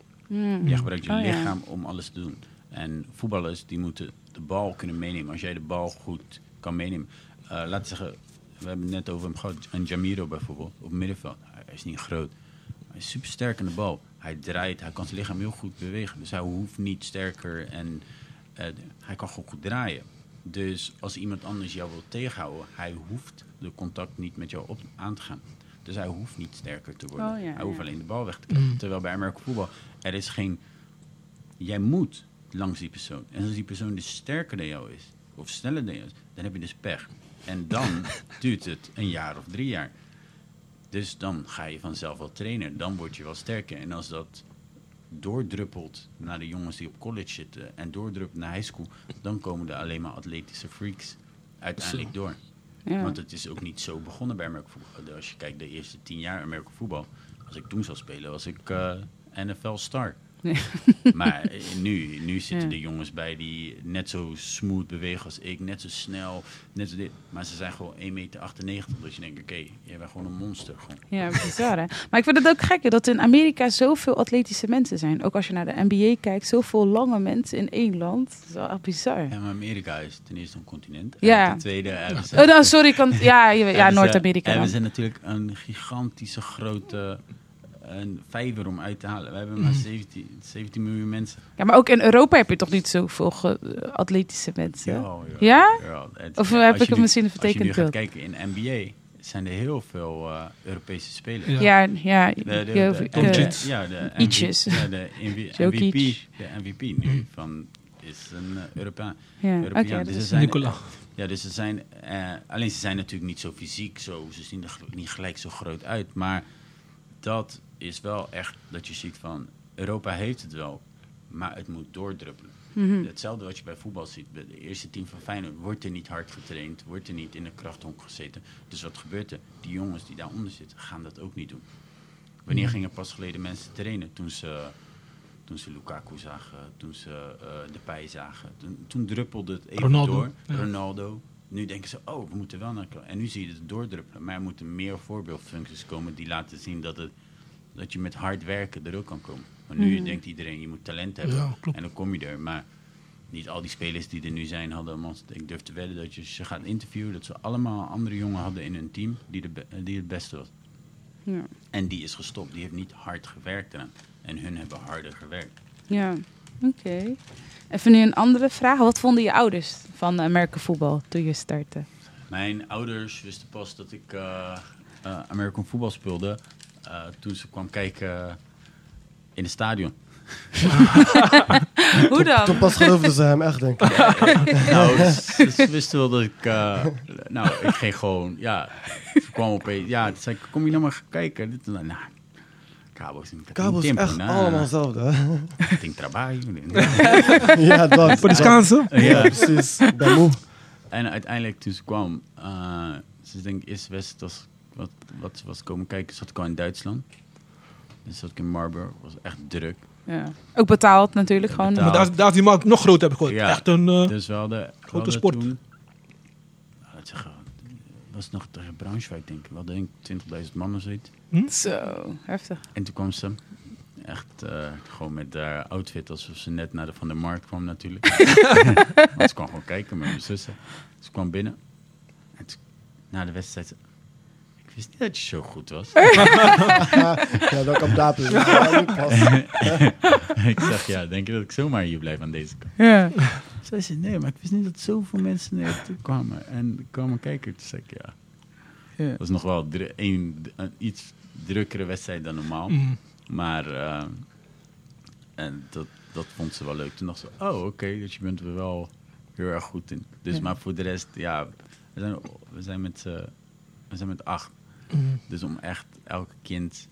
Je gebruikt je Oh, ja. lichaam om alles te doen. En voetballers die moeten de bal kunnen meenemen. Als jij de bal goed kan meenemen. Eh laten we zeggen, we hebben het net over hem gehad. Een Jamiro bijvoorbeeld, op middenveld. Hij is niet groot. Hij is super sterk aan de bal. Hij draait, hij kan zijn lichaam heel goed bewegen. Dus hij hoeft niet sterker en eh, hij kan gewoon goed draaien. Dus als iemand anders jou wil tegenhouden, hij hoeft de contact niet met jou op aan te gaan. Dus hij hoeft niet sterker te worden. Oh, ja, hij hoeft ja. alleen de bal weg te krijgen. Terwijl bij American voetbal, er is geen... Jij moet langs die persoon. En als die persoon dus sterker dan jou is, of sneller dan jou is, dan heb je dus pech. En dan duurt het een jaar of drie jaar. Dus dan ga je vanzelf wel trainen. Dan word je wel sterker. En als dat doordruppelt naar de jongens die op college zitten en doordruppelt naar high school, dan komen er alleen maar atletische freaks uiteindelijk Zo. door. Ja. Want het is ook niet zo begonnen bij American voetbal. Als je kijkt de eerste tien jaar American voetbal, als ik toen zou spelen, was ik eh, NFL star. Nee. Maar nu, nu zitten Ja. de jongens bij die net zo smooth bewegen als ik, net zo snel, net zo dit. Maar ze zijn gewoon 1,98 meter. Dus je denkt, oké, je bent gewoon een monster. Gewoon. Ja, bizar hè. Maar ik vind het ook gek dat in Amerika zoveel atletische mensen zijn. Ook als je naar de NBA kijkt, zoveel lange mensen in één land. Dat is wel echt bizar. Ja, maar Amerika is ten eerste een continent. Ja. En ten tweede. Oh, nou, sorry, kan, ja, ja, Noord-Amerika. Hebben dan. ze natuurlijk een gigantische grote een vijver om uit te halen. We hebben Mm. maar 17, 17 miljoen mensen. Ja, maar ook in Europa heb je toch niet zoveel ge- atletische mensen? Ja? Ja? het- Of ja, heb ik het misschien een Als je nu vertekend gaat kijken in NBA, zijn er heel veel eh, Europese spelers. Ja. Ja, ja. De, de, eh, ja, de MVP, Ietsjes. ja, de. MVP, de MVP nu van is een eh, Europaan. ja. Europeaan. Oké, Dus zijn- Nicola. Ja, dus ze zijn, eh, alleen ze zijn natuurlijk niet zo fysiek, zo, ze zien er niet gelijk zo groot uit. Maar dat is wel echt dat je ziet van, Europa heeft het wel, maar het moet doordruppelen. Mhm. Hetzelfde wat je bij voetbal ziet. Bij de eerste team van Feyenoord wordt er niet hard getraind, wordt er niet in de krachthonk gezeten. Dus wat gebeurt er? Die jongens die daaronder zitten, gaan dat ook niet doen. Wanneer gingen pas geleden mensen trainen? Toen ze, toen ze Lukaku zagen, toen ze eh de Pij zagen. Toen, toen druppelde het even Ronaldo, door. ja. Ronaldo. Nu denken ze, oh, we moeten wel naar... En nu zie je het doordruppelen. Maar er moeten meer voorbeeldfuncties komen die laten zien dat, het, dat je met hard werken er ook kan komen. Maar nu Mhm. denkt iedereen, je moet talent hebben. Ja. En dan kom je er. Maar niet al die spelers die er nu zijn hadden allemaal... Ik durf te wedden dat je ze gaat interviewen... dat ze allemaal andere jongen hadden in hun team die, de, die het beste was. Ja. En die is gestopt. Die heeft niet hard gewerkt eraan. En hun hebben harder gewerkt. Ja, oké. Even nu een andere vraag. Wat vonden je ouders van American voetbal toen je startte? Mijn ouders wisten pas dat ik eh, American voetbal speelde. Eh, toen ze kwam kijken In het stadion. Hoe dan? Toen pas geloofden ze hem echt, denk ik. nou, ze, ze wisten wel dat ik... eh, nou, ik ging gewoon... Ja, ze kwam opeens... Ja, toen zei ik, kom je nou maar gaan kijken? Dit, dat. nou, Cabos. in Kabel is tempo, echt nou, allemaal hetzelfde. hè? Tem trabalho. ja, dat. Voor de Schaansen? Ja, precies. Ik ben moe. En uiteindelijk toen ze kwam, eh, ze denk ik eerst west was wat, wat ze was komen kijken, zat ik al in Duitsland. Dus zat ik in Marburg, was echt druk. Ja. Ook betaald natuurlijk. Gewoon. Betaald. Maar daar, daar is die markt nog groter, heb ik gehoord. Ja. Echt een... eh, Dus we hadden, we Grote hadden sport. Toen, nou, laat zeggen, was nog tegen Braunschweig denk ik. We hadden denk ik 20.000 man of zoiets. Zo, heftig. En toen kwam ze echt eh, gewoon met haar outfit alsof ze net naar de Van der Markt kwam natuurlijk. Want ze kwam gewoon kijken met mijn zussen. Ze kwam binnen. En toen- na de wedstrijd wist niet dat je zo goed was. Ja, dat kan daar dus. Ik zeg, ja, denk je dat ik zomaar hier blijf aan deze kant? Ja. Zij zei, nee, maar ik wist niet dat zoveel mensen naar je toe kwamen. En kwamen kijken. Toen zei ik, ja. Ja. Dat was nog wel een, een iets drukkere wedstrijd dan normaal. mm. Maar eh, en dat, dat vond ze wel leuk. Toen dacht ze, oh, oké, dus je bent er wel heel erg goed in. Dus Ja. maar voor de rest, ja, we zijn, we zijn, met, we zijn met acht. Mm. Dus om echt elke kind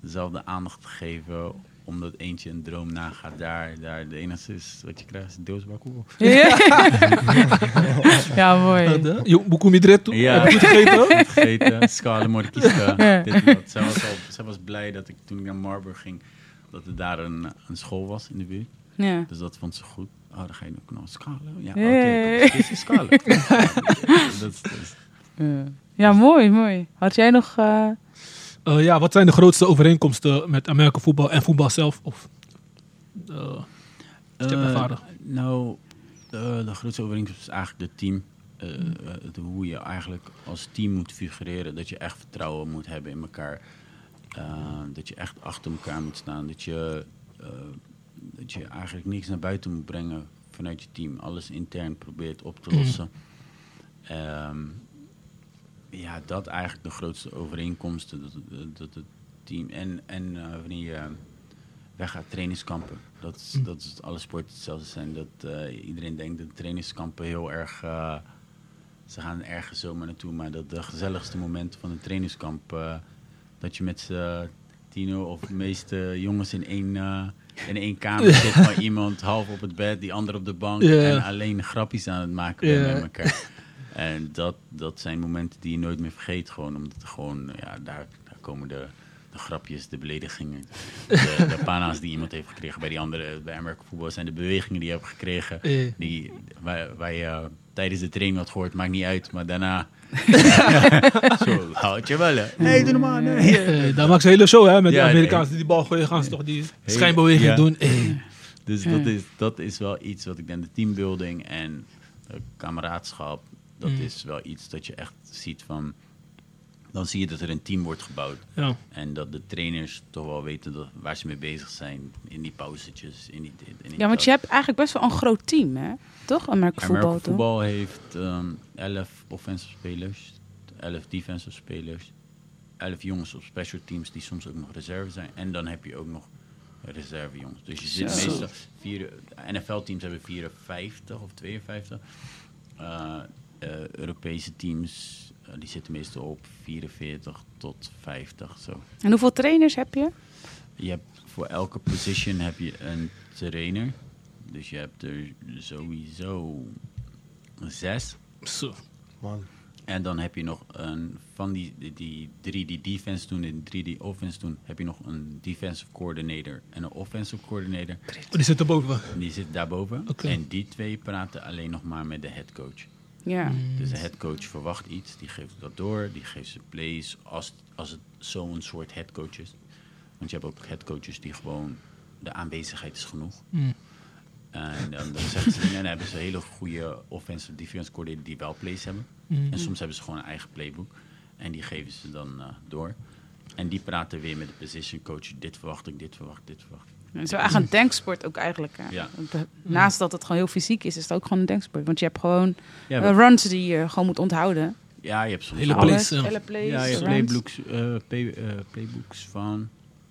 dezelfde aandacht te geven, omdat eentje een droom nagaat daar, daar de enige is wat je krijgt is een doosbakkoel. Ja, ja mooi. Je toe. Ja. Heb je goed gegeten? Gegeten. Ja. Dit en dat. Zij was, al, zij was blij dat ik toen ik naar Marburg ging, dat er daar een, een school was in de buurt. Ja. Dus dat vond ze goed. Oh, dan ga je ook nog scalen. Ja, Hey. oké. Dit is scalen. dat is, dat Ja. Ja, mooi, mooi. Had jij nog... eh, Eh, ja, wat zijn de grootste overeenkomsten met Amerika voetbal en voetbal zelf? Of, eh, hebt Eh, ervaren? nou, de, de grootste overeenkomst is eigenlijk het team. De- hoe je eigenlijk als team moet figureren. Dat je echt vertrouwen moet hebben in elkaar. Dat je echt achter elkaar moet staan. Dat je, eh, dat je eigenlijk niks naar buiten moet brengen vanuit je team. Alles intern probeert op te lossen. Ehm, ja, dat eigenlijk de grootste overeenkomsten. Dat, dat, dat het team. En, en eh, wanneer je weggaat trainingskampen. Dat is, Hm. dat is alle sporten hetzelfde zijn. Dat eh, iedereen denkt dat trainingskampen heel erg. eh, ze gaan ergens zomaar naartoe, maar dat de gezelligste momenten van een trainingskamp. eh, dat je met z'n tienen of de meeste jongens in één, eh, in één kamer zit. Van iemand half op het bed, die ander op de bank. En alleen grapjes aan het maken met elkaar. En dat, dat zijn momenten die je nooit meer vergeet. Gewoon omdat er gewoon, ja, daar, daar komen de, de grapjes, de beledigingen. De, de pana's die iemand heeft gekregen bij die andere. Bij Amerika voetbal zijn de bewegingen die je hebt gekregen. Eh. Die, waar, waar je eh, tijdens de training had gehoord, maakt niet uit. Maar daarna. zo, houd je wel, hè? Nee, doe normaal. Nee. Eh, daar maken ze een hele show hè, met Ja, de Amerikaanse die die bal gooien. Gaan ze toch die schijnbeweging ja. doen. Eh. Dus Ja. dat, is, dat is wel iets wat ik denk, de teambuilding en de kameraadschap, dat Mm. is wel iets dat je echt ziet van. Dan zie je dat er een team wordt gebouwd. Ja. En dat de trainers toch wel weten dat, waar ze mee bezig zijn. In die pauzetjes, in die. In die Ja, want dat. je hebt eigenlijk best wel een groot team, hè? Toch? Amerika voetbal, Amerika voetbal heeft ehm 11 offensive spelers, 11 defensive spelers, 11 jongens op special teams die soms ook nog reserve zijn. En dan heb je ook nog reserve jongens. Dus je zit Zo. meestal vier, NFL-teams hebben 54 of 52. Eh, eh, Europese teams eh, die zitten meestal op 44 tot 50 zo. En hoeveel trainers heb je? Je hebt voor elke position heb je een trainer. Dus je hebt er sowieso zes. Zo. Man. En dan heb je nog een van die, die, die drie die defense doen en drie die offense doen, heb je nog een defensive coordinator en een offensive coordinator. Oh, die zitten boven. Die zit daarboven. Oké. En die twee praten alleen nog maar met de head coach. Ja. Dus de head coach verwacht iets, die geeft dat door, die geeft ze plays als, als het zo'n soort head coach is. Want je hebt ook head coaches die gewoon, de aanwezigheid is genoeg. Mm. En dan, dan zeggen ze, dan hebben ze hele goede offensive defense coordinator die wel plays hebben. Mm. En soms hebben ze gewoon een eigen playbook. En die geven ze dan eh, door. En die praten weer met de position coach. Dit verwacht ik, dit verwacht ik, dit verwacht ik. Het is wel echt een denksport ook eigenlijk. Hè? Ja. Want, eh, Naast dat het gewoon heel fysiek is, is het ook gewoon een denksport. Want je hebt gewoon Ja, eh, runs die je gewoon moet onthouden. ja je hebt soms Hele plays, ja. Hele plays, Ja, je hebt playbooks, play, eh, playbooks van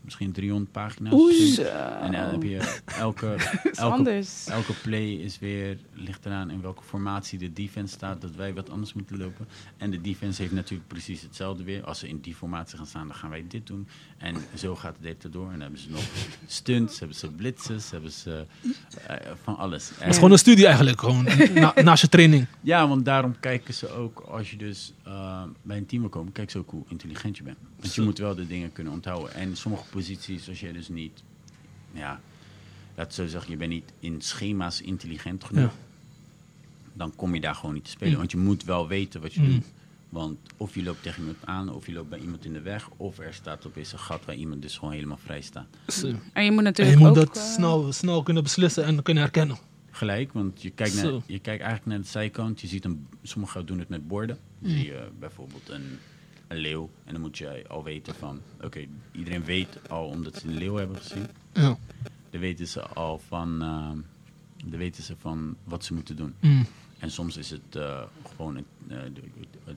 misschien 300 pagina's. Oei. En dan heb je elke, elke, elke play is weer, ligt eraan in welke formatie de defense staat, dat wij wat anders moeten lopen. En de defense heeft natuurlijk precies hetzelfde weer. Als ze in die formatie gaan staan, dan gaan wij dit doen. En zo gaat het dit erdoor. En dan hebben ze nog stunts, hebben ze blitzes, hebben ze eh, van alles. Het is gewoon een studie eigenlijk, gewoon na, naast je training. Ja, want daarom kijken ze ook, als je dus eh, bij een team wil komen, kijken ze ook hoe intelligent je bent. Want je moet wel de dingen kunnen onthouden. En sommige posities, als je dus niet, ja, laat zo zeggen, je bent niet in schema's intelligent genoeg, Ja. dan kom je daar gewoon niet te spelen. Mm. Want je moet wel weten wat je Mm. doet. Want of je loopt tegen iemand aan, of je loopt bij iemand in de weg, of er staat opeens een gat waar iemand dus gewoon helemaal vrij staat. En je moet en natuurlijk je moet ook... dat eh, snel, snel kunnen beslissen en kunnen herkennen. Gelijk, want je kijkt, naar, je kijkt eigenlijk naar de zijkant. Je ziet een, sommigen doen het met borden. Dan zie je bijvoorbeeld een, een leeuw. En dan moet je al weten van... Oké, iedereen weet al, omdat ze een leeuw hebben gezien... Ja. Dan weten ze al van... dan weten ze van wat ze moeten doen. Mm. En soms is het eh, gewoon het, eh, de, de,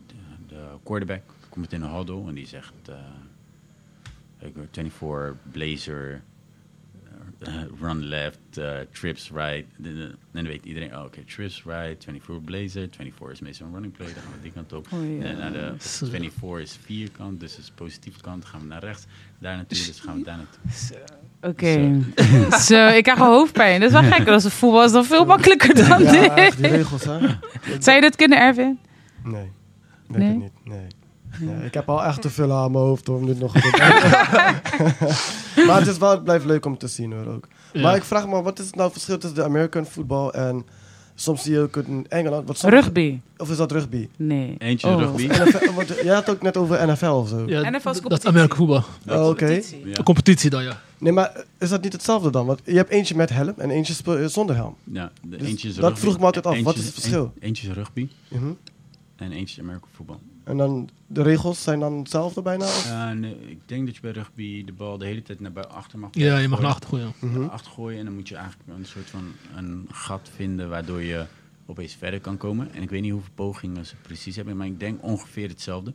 de quarterback komt in een huddle en die zegt... eh, ik hoor 24 blazer, eh, run left, eh, trips right. En dan weet iedereen, oh, oké, trips right, 24 blazer, 24 is meestal een running play, dan gaan we die kant op. Oh, ja. En naar de Zo. 24 is vierkant, dus is positieve kant, dan gaan we naar rechts. Daar naartoe, dus gaan we daar naartoe. Oké. Zo, ik krijg al hoofdpijn. Dat is wel gek. Als het voetbal is dan veel makkelijker dan Ja, dit. die regels, hè? Zou je dit kunnen, Erwin? Nee. Denk Nee? ik niet. Nee. Nee, ik heb al echt te veel aan mijn hoofd om dit nog te Maar het is wel, het blijft leuk om te zien hoor ook. Ja. Maar ik vraag me, wat is het nou het verschil tussen de American voetbal en soms zie je ook in Engeland? Wat soms- Rugby? Of is dat rugby? Nee. Eentje Oh. rugby. NFL, want jij had ook net over NFL of zo. Ja, NFL is dat is competitie. Amerika voetbal. Oh, Oké. Ja. De competitie dan, ja. Nee, maar is dat niet hetzelfde dan? Want je hebt eentje met helm en eentje eh, zonder helm. Ja, de Dus eentje is dat rugby. vroeg me altijd af. Eentje Wat is het verschil? een- eentje is rugby Mhm. en eentje is American voetbal. En dan de regels zijn dan hetzelfde bijna? Of? Eh, nee, ik denk dat je bij rugby de bal de hele tijd naar achter mag Ja, je mag naar achter gooien. Mhm. Naar achter gooien en dan moet je eigenlijk een soort van een gat vinden waardoor je opeens verder kan komen. En ik weet niet hoeveel pogingen ze precies hebben, maar ik denk ongeveer hetzelfde.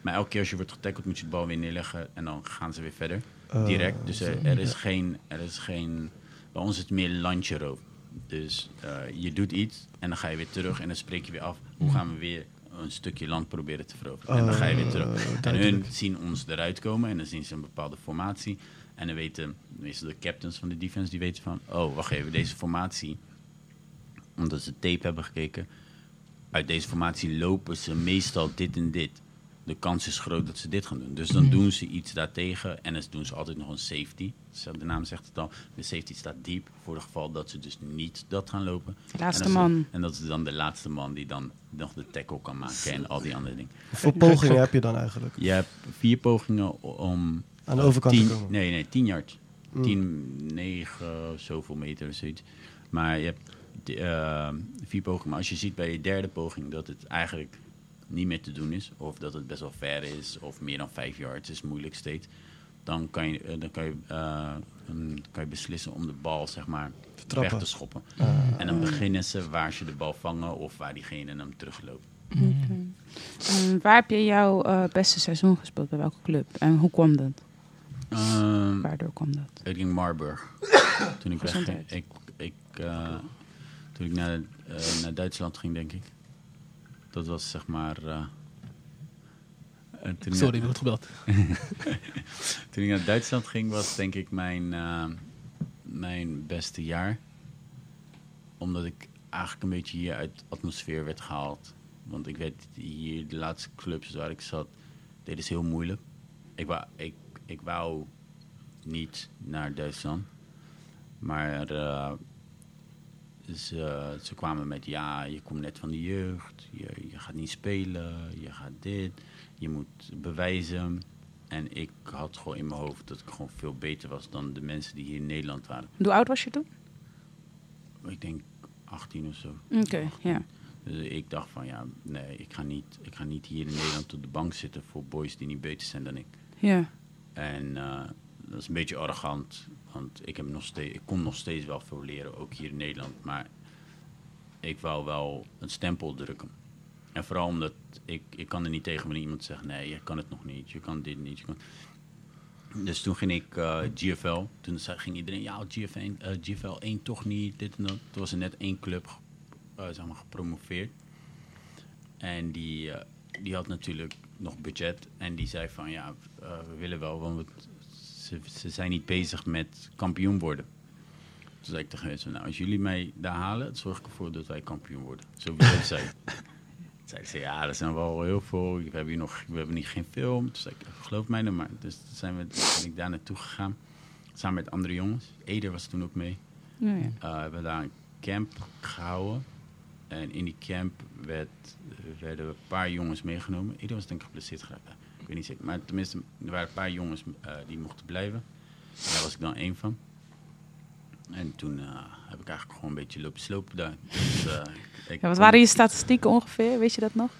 Maar elke keer als je wordt getackeld moet je de bal weer neerleggen en dan gaan ze weer verder. Eh, Direct. Dus er, er is geen, er is geen, bij ons is het meer landje roof. Dus eh, je doet iets en dan ga je weer terug en dan spreek je weer af. Hoe gaan we weer een stukje land proberen te veroveren? En dan ga je weer terug. Eh, En hun zien ons eruit komen en dan zien ze een bepaalde formatie. En dan weten meestal de captains van de defense, die weten van... Oh, wacht even, deze formatie... Omdat ze tape hebben gekeken... Uit deze formatie lopen ze meestal dit en dit. De kans is groot dat ze dit gaan doen. Dus dan doen ze iets daartegen. En dan doen ze altijd nog een safety. De naam zegt het al. De safety staat diep. Voor het geval dat ze dus niet dat gaan lopen. Laatste en man. En dat is dan de laatste man die dan nog de tackle kan maken. En al die andere dingen. Hoeveel pogingen heb je dan eigenlijk? Je hebt vier pogingen om... Aan de overkant tien, te komen? Nee, nee, 10 yard. Mm. 10, 9, zoveel meter of zoiets. Maar je hebt de, eh, vier pogingen. Maar als je ziet bij je derde poging dat het eigenlijk niet meer te doen is... of dat het best wel ver is, of meer dan 5 yards is moeilijk steeds... dan kan je, eh, dan kan je, eh, dan kan je beslissen om de bal zeg maar, trappen. weg te schoppen. Ah. En dan beginnen ze waar ze de bal vangen of waar diegene hem terugloopt. En waar heb je jouw eh, beste seizoen gespeeld? Bij welke club? En hoe kwam dat? Ehm, Waardoor kwam dat? Ik ging Marburg. toen ik wegging. Ik, ik, eh, toen ik naar, naar Duitsland ging, denk ik. Dat was zeg maar. eh, toen, Sorry, ik goed gebeld. toen ik naar Duitsland ging, was denk ik mijn, eh, mijn beste jaar. Omdat ik eigenlijk een beetje hier uit de atmosfeer werd gehaald. Want ik weet hier, de laatste clubs waar ik zat, deden ze heel moeilijk. Ik wou, ik, ik wou niet naar Duitsland. Maar eh, ze, ze kwamen met, ja, je komt net van de jeugd, je, je gaat niet spelen, je gaat dit, je moet bewijzen. En ik had gewoon in mijn hoofd dat ik gewoon veel beter was dan de mensen die hier in Nederland waren. Hoe oud was je toen? Ik denk 18 of zo. Oké, ja. Dus ik dacht van, ja, nee, ik ga niet, ik ga niet hier in Nederland op de bank zitten voor boys die niet beter zijn dan ik. Ja. En eh, dat is een beetje arrogant, want ik, heb nog steeds, ik kon nog steeds wel veel leren, ook hier in Nederland. Maar ik wou wel een stempel drukken. En vooral omdat ik, ik kan er niet tegen wanneer iemand zegt, nee, je kan het nog niet, je kan dit niet. Dus toen ging ik eh, GFL. Toen zei, ging iedereen, ja, GFL, eh, GFL 1 toch niet, dit en dat. Toen was er net één club eh, zeg maar, gepromoveerd. En die, die had natuurlijk nog budget. En die zei van, ja, we willen wel, want we- ze, ze zijn niet bezig met kampioen worden. Toen zei ik tegen nou, als jullie mij daar halen, zorg ik ervoor dat wij kampioen worden. Zo willen zij. Zeiden ze, ja, er zijn wel heel veel. We hebben hier nog, we hebben niet geen film. Toen zei ik, geloof mij nou maar. Dus toen zijn we, ben ik daar naartoe gegaan. Samen met andere jongens. Eder was toen ook mee. Ja, ja. Uh, we hebben daar een camp gehouden. En in die camp werd, werden een paar jongens meegenomen. Eder was denk ik geblesseerd geraakt. Weet niet zeker. Maar tenminste, er waren een paar jongens eh, die mochten blijven. En daar was ik dan één van. En toen eh, heb ik eigenlijk gewoon een beetje lopen slopen daar. Dus, eh, ik Ja, wat waren je statistieken ongeveer? Weet je dat nog?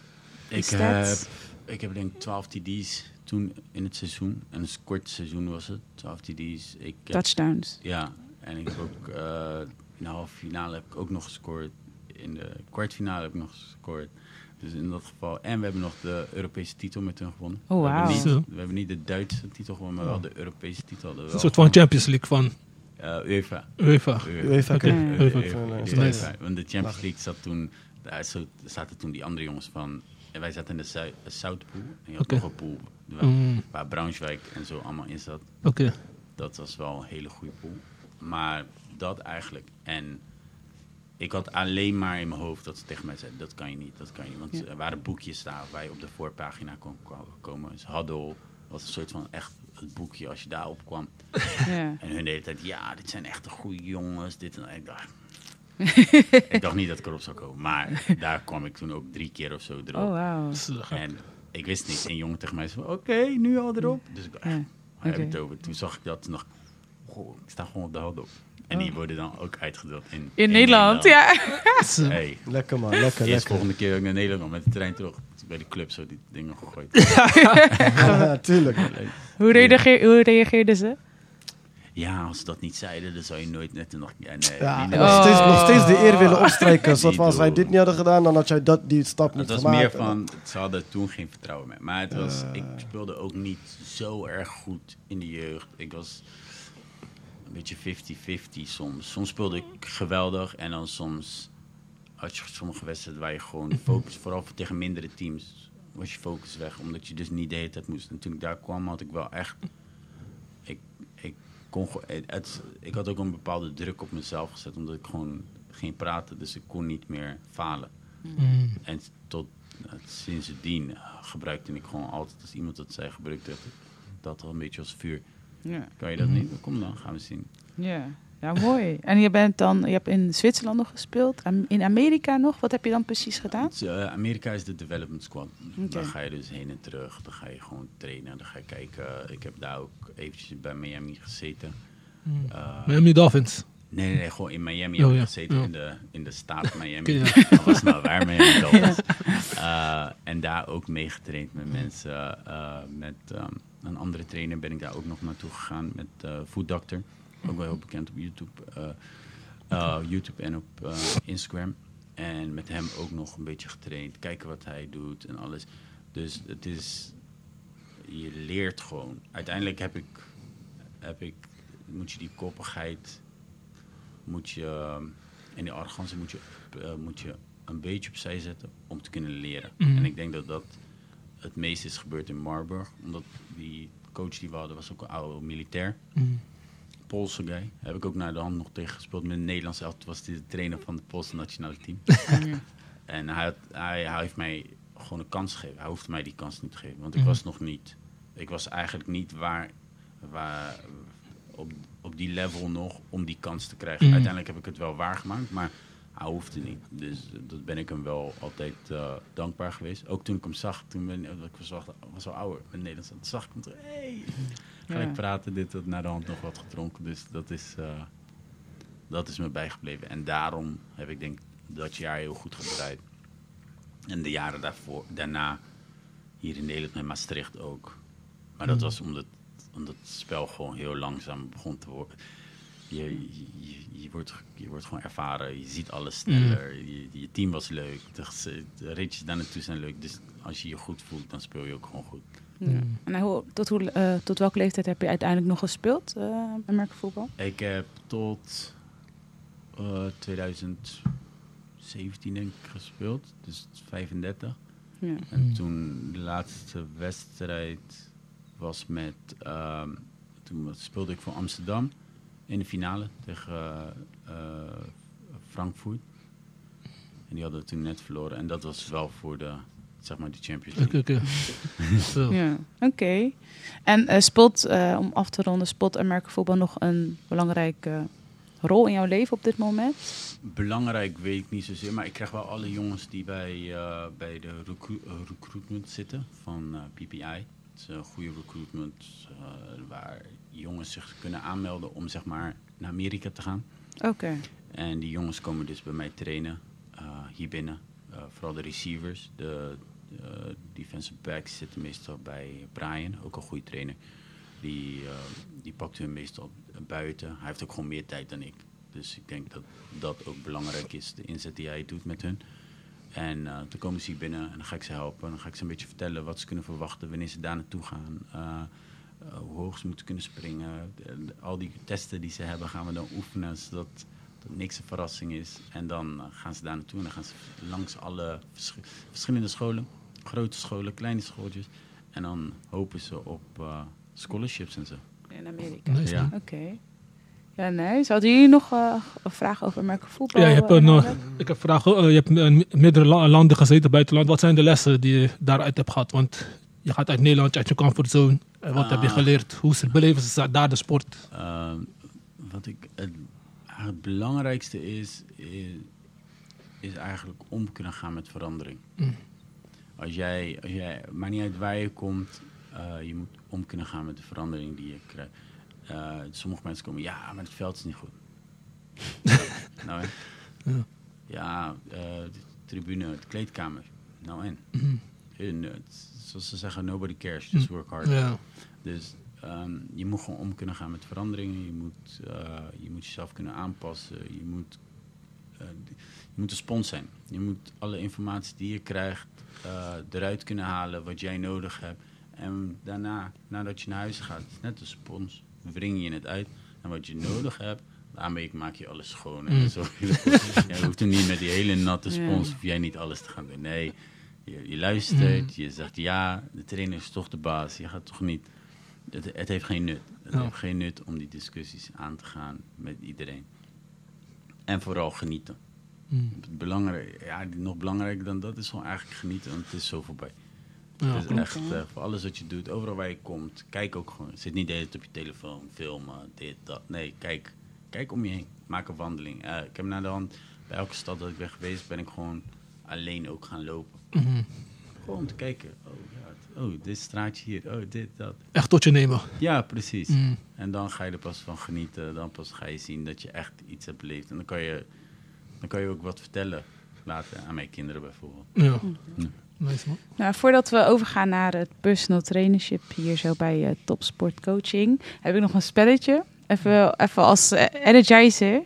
ik heb, ik heb denk ik 12 TD's toen in het seizoen. En een kort seizoen was het. 12 TD's. Ik heb, Touchdowns. ja, en ik heb ook in de halve finale heb ik ook nog gescoord. In de kwartfinale heb ik nog gescoord. Dus in dat geval. En we hebben nog de Europese titel met hun gewonnen. Oh, we, hebben niet, Zo. we hebben niet de Duitse titel gewonnen, maar wel de Europese titel. hadden we Een wel soort van Champions League van. Eh, UEFA. UEFA. UEFA. Want de Champions League zat toen, daar zo- zaten toen die andere jongens van, en wij zaten in de Zu- de Zoutpool. En je had Oké. nog een pool waar, Mm, waar Braunschweig en zo allemaal in zat. Oké. Dat was wel een hele goede pool. Maar dat eigenlijk. En ik had alleen maar in mijn hoofd dat ze tegen mij zeiden, dat kan je niet, dat kan je niet. Want Ja. er waren boekjes daar waar je op de voorpagina kon komen. Dus Huddle was een soort van echt het boekje als je daarop kwam. Ja. En hun de hele tijd, ja, dit zijn echt de goede jongens. Dit en ik dacht, ik dacht niet dat ik erop zou komen. Maar daar kwam ik toen ook drie keer of zo erop. Oh, gek. En ik wist niet. Een jongen tegen mij zei, van, oké, nu al erop. Dus ik dacht, Ja, het over? Toen zag ik dat, dacht ik, goh, ik sta gewoon op de huddle. En die worden dan ook uitgedeeld in, Oh. In Nederland, ja. Hey, Lekker man, lekker, eerst lekker. volgende keer ook naar Nederland met de trein terug. Bij de club zo die dingen gegooid. Ja, tuurlijk. Hoe, reageer, hoe reageerden ze? Ja, als ze dat niet zeiden, dan zou je nooit net nog... Ja, nee, Ja, die- en nog, steeds, nog steeds de eer Oh. willen opstrijken. Van, als doen. dit niet hadden gedaan, dan had jij dat, die stap niet Het was gemaakt. meer van, ze hadden toen geen vertrouwen meer. Maar het was, Eh. ik speelde ook niet zo erg goed in de jeugd. Ik was een beetje 50-50 soms. Soms speelde ik geweldig en dan soms had je sommige wedstrijden waar je gewoon focus, vooral voor tegen mindere teams, was je focus weg. Omdat je dus niet de hele tijd moest. En toen ik daar kwam had ik wel echt, ik, ik kon het, ik had ook een bepaalde druk op mezelf gezet omdat ik gewoon ging praten. Dus ik kon niet meer falen. mm, En tot uh, sindsdien uh, gebruikte ik gewoon altijd, als iemand dat zei, gebruikte ik dat al een beetje als vuur. Ja. Kan je dat niet? Kom dan, gaan we zien. Ja. ja, mooi. En je bent dan, je hebt in Zwitserland nog gespeeld, in Amerika nog. Wat heb je dan precies gedaan? Dus, uh, Amerika is de development squad. Oké. Daar ga je dus heen en terug. Dan ga je gewoon trainen. Dan ga je kijken. Ik heb daar ook eventjes bij Miami gezeten. mm. Uh, Miami Dolphins. Nee, nee, nee, gewoon in Miami Oh, heb ik ja. gezeten. Ja. In, de, in de staat Miami. Ja. Dat was nou waar Miami Dolphins. Uh, en daar ook meegetraind met mensen. uh, met um, een andere trainer ben ik daar ook nog naartoe gegaan. Met uh, Food Doctor. Ook wel heel bekend op YouTube. YouTube en op Instagram. En met hem ook nog een beetje getraind. Kijken wat hij doet en alles. Dus het is... Je leert gewoon. Uiteindelijk heb ik... Heb ik moet je die koppigheid... Moet je... En die arrogantie moet je, uh, moet je een beetje opzij zetten om te kunnen leren. Mhm. En ik denk dat dat het meest is gebeurd in Marburg. Omdat die coach die we hadden was ook een oude militair. Mm. Poolse guy. Heb ik ook naar de hand nog tegen gespeeld met een Nederlands elftal. Was de trainer van het Poolse nationale team. en hij, had, hij, hij heeft mij gewoon een kans gegeven. Hij hoefde mij die kans niet te geven. Want ik Mhm. was nog niet... Ik was eigenlijk niet waar... waar op, op die level nog om die kans te krijgen. Mhm. Uiteindelijk heb ik het wel waargemaakt, maar hij hoefde niet. Dus dat ben ik hem wel altijd uh, dankbaar geweest. Ook toen ik hem zag, toen ben, ik was, wel, was al ouder in Nederland, toen zag ik hem. Hey, ga Ja. ik praten, dit, dat, naar de hand nog wat gedronken. Dus dat is, uh, dat is me bijgebleven. En daarom heb ik denk dat jaar heel goed gedraaid. En de jaren daarvoor, daarna hier in Nederland met Maastricht ook. Maar dat Mhm. was omdat, omdat het spel gewoon heel langzaam begon te worden. je, je, je, wordt, je wordt gewoon ervaren. Je ziet alles sneller. Je, je team was leuk. De, de ritjes daar naartoe zijn leuk. Dus als je je goed voelt, dan speel je ook gewoon goed. Ja. En hoe, tot, hoe, eh, tot welke leeftijd heb je uiteindelijk nog gespeeld, uh, Amerika voetbal? Ik heb tot eh 2017 denk ik gespeeld. Dus 35. Ja. En Mm. toen de laatste wedstrijd was met. ehm, toen speelde ik voor Amsterdam in de finale tegen eh, eh, Frankfurt. En die hadden we toen net verloren. En dat was wel voor de, zeg maar, de Champions Oké, League. oké. Zo. Ja, oké. En eh speelt, eh, om af te ronden, speelt Amerika voetbal nog een belangrijke rol in jouw leven op dit moment? Belangrijk weet ik niet zozeer, maar ik krijg wel alle jongens die bij, eh, bij de recru- recruitment zitten van eh, PPI. Een goede recruitment eh, waar jongens zich kunnen aanmelden om zeg maar naar Amerika te gaan. Oké. En die jongens komen dus bij mij trainen eh, hier binnen. Eh, vooral de receivers, de eh, defensive backs zitten meestal bij Brian, ook een goede trainer. Die, eh, die pakt hun meestal buiten. Hij heeft ook gewoon meer tijd dan ik. Dus ik denk dat dat ook belangrijk is, de inzet die hij doet met hun. En dan komen ze hier binnen en dan ga ik ze helpen. Dan ga ik ze een beetje vertellen wat ze kunnen verwachten wanneer ze daar naartoe gaan. Eh, eh, hoe hoog ze moeten kunnen springen. De- de- al die testen die ze hebben gaan we dan oefenen, zodat dat niks een verrassing is. En dan gaan ze daar naartoe en dan gaan ze langs alle verschi- verschillende scholen. Grote scholen, kleine schooltjes. En dan hopen ze op eh, scholarships en zo. In Amerika. Nice, Ja. Oké. Ja, nee. Zouden jullie nog eh, een vraag over Amerika voetbal? Ja, je hebt eh, een, eh, hebben? ik heb vragen. Eh, je hebt in meerdere la- landen gezeten, buitenland. Wat zijn de lessen die je daaruit hebt gehad? Want je gaat uit Nederland, uit je comfortzone. En wat heb je Ah. geleerd? Hoe ze- beleven ze daar de sport? Ehm, wat ik het, het belangrijkste is, is, is eigenlijk om kunnen gaan met verandering. Mm. Als jij, als jij, maakt niet uit waar je komt, eh, je moet om kunnen gaan met de verandering die je krijgt. Eh, sommige mensen komen, ja, maar het veld is niet goed. nou en? Ja. Ja, eh, de tribune, de kleedkamer. Nou en? Mhm. Het- zoals ze zeggen, nobody cares, just work hard. Ja. Dus ehm, je moet gewoon om kunnen gaan met veranderingen. Je moet, eh, je moet jezelf kunnen aanpassen. Je moet, eh, je moet een spons zijn. Je moet alle informatie die je krijgt eh, eruit kunnen halen wat jij nodig hebt. En daarna, nadat je naar huis gaat, is net een spons, wring je het uit. En wat je nodig hebt, daarmee maak je alles schoon. En Mm. zo. je hoeft er niet met die hele natte spons, hoef jij niet alles te gaan doen. Nee, je, je luistert, Mm. je zegt ja, de trainer is toch de baas. Je gaat toch niet het, het heeft geen nut. Het Ja. heeft geen nut om die discussies aan te gaan met iedereen. En vooral genieten. Mm. Belangrijk, ja, nog belangrijker dan dat is gewoon eigenlijk genieten, want het is zo voorbij. Ja, het is klopt. echt eh, voor alles wat je doet, overal waar je komt, kijk ook gewoon. Zit niet de hele tijd op je telefoon, filmen, dit, dat. Nee, kijk, kijk om je heen. Maak een wandeling. Eh, ik heb na de hand, bij elke stad dat ik ben geweest, ben ik gewoon alleen ook gaan lopen. Mhm. Gewoon om te kijken. Oh, ja, oh, dit straatje hier, oh, dit, dat. Echt tot je nemen. Ja, precies. Mm. En dan ga je er pas van genieten. Dan pas ga je zien dat je echt iets hebt beleefd. En dan kan je, dan kan je ook wat vertellen later aan mijn kinderen bijvoorbeeld. Ja. Nou, voordat we overgaan naar het personal trainership hier zo bij eh Topsport Coaching, heb ik nog een spelletje. Even, even als eh, energizer.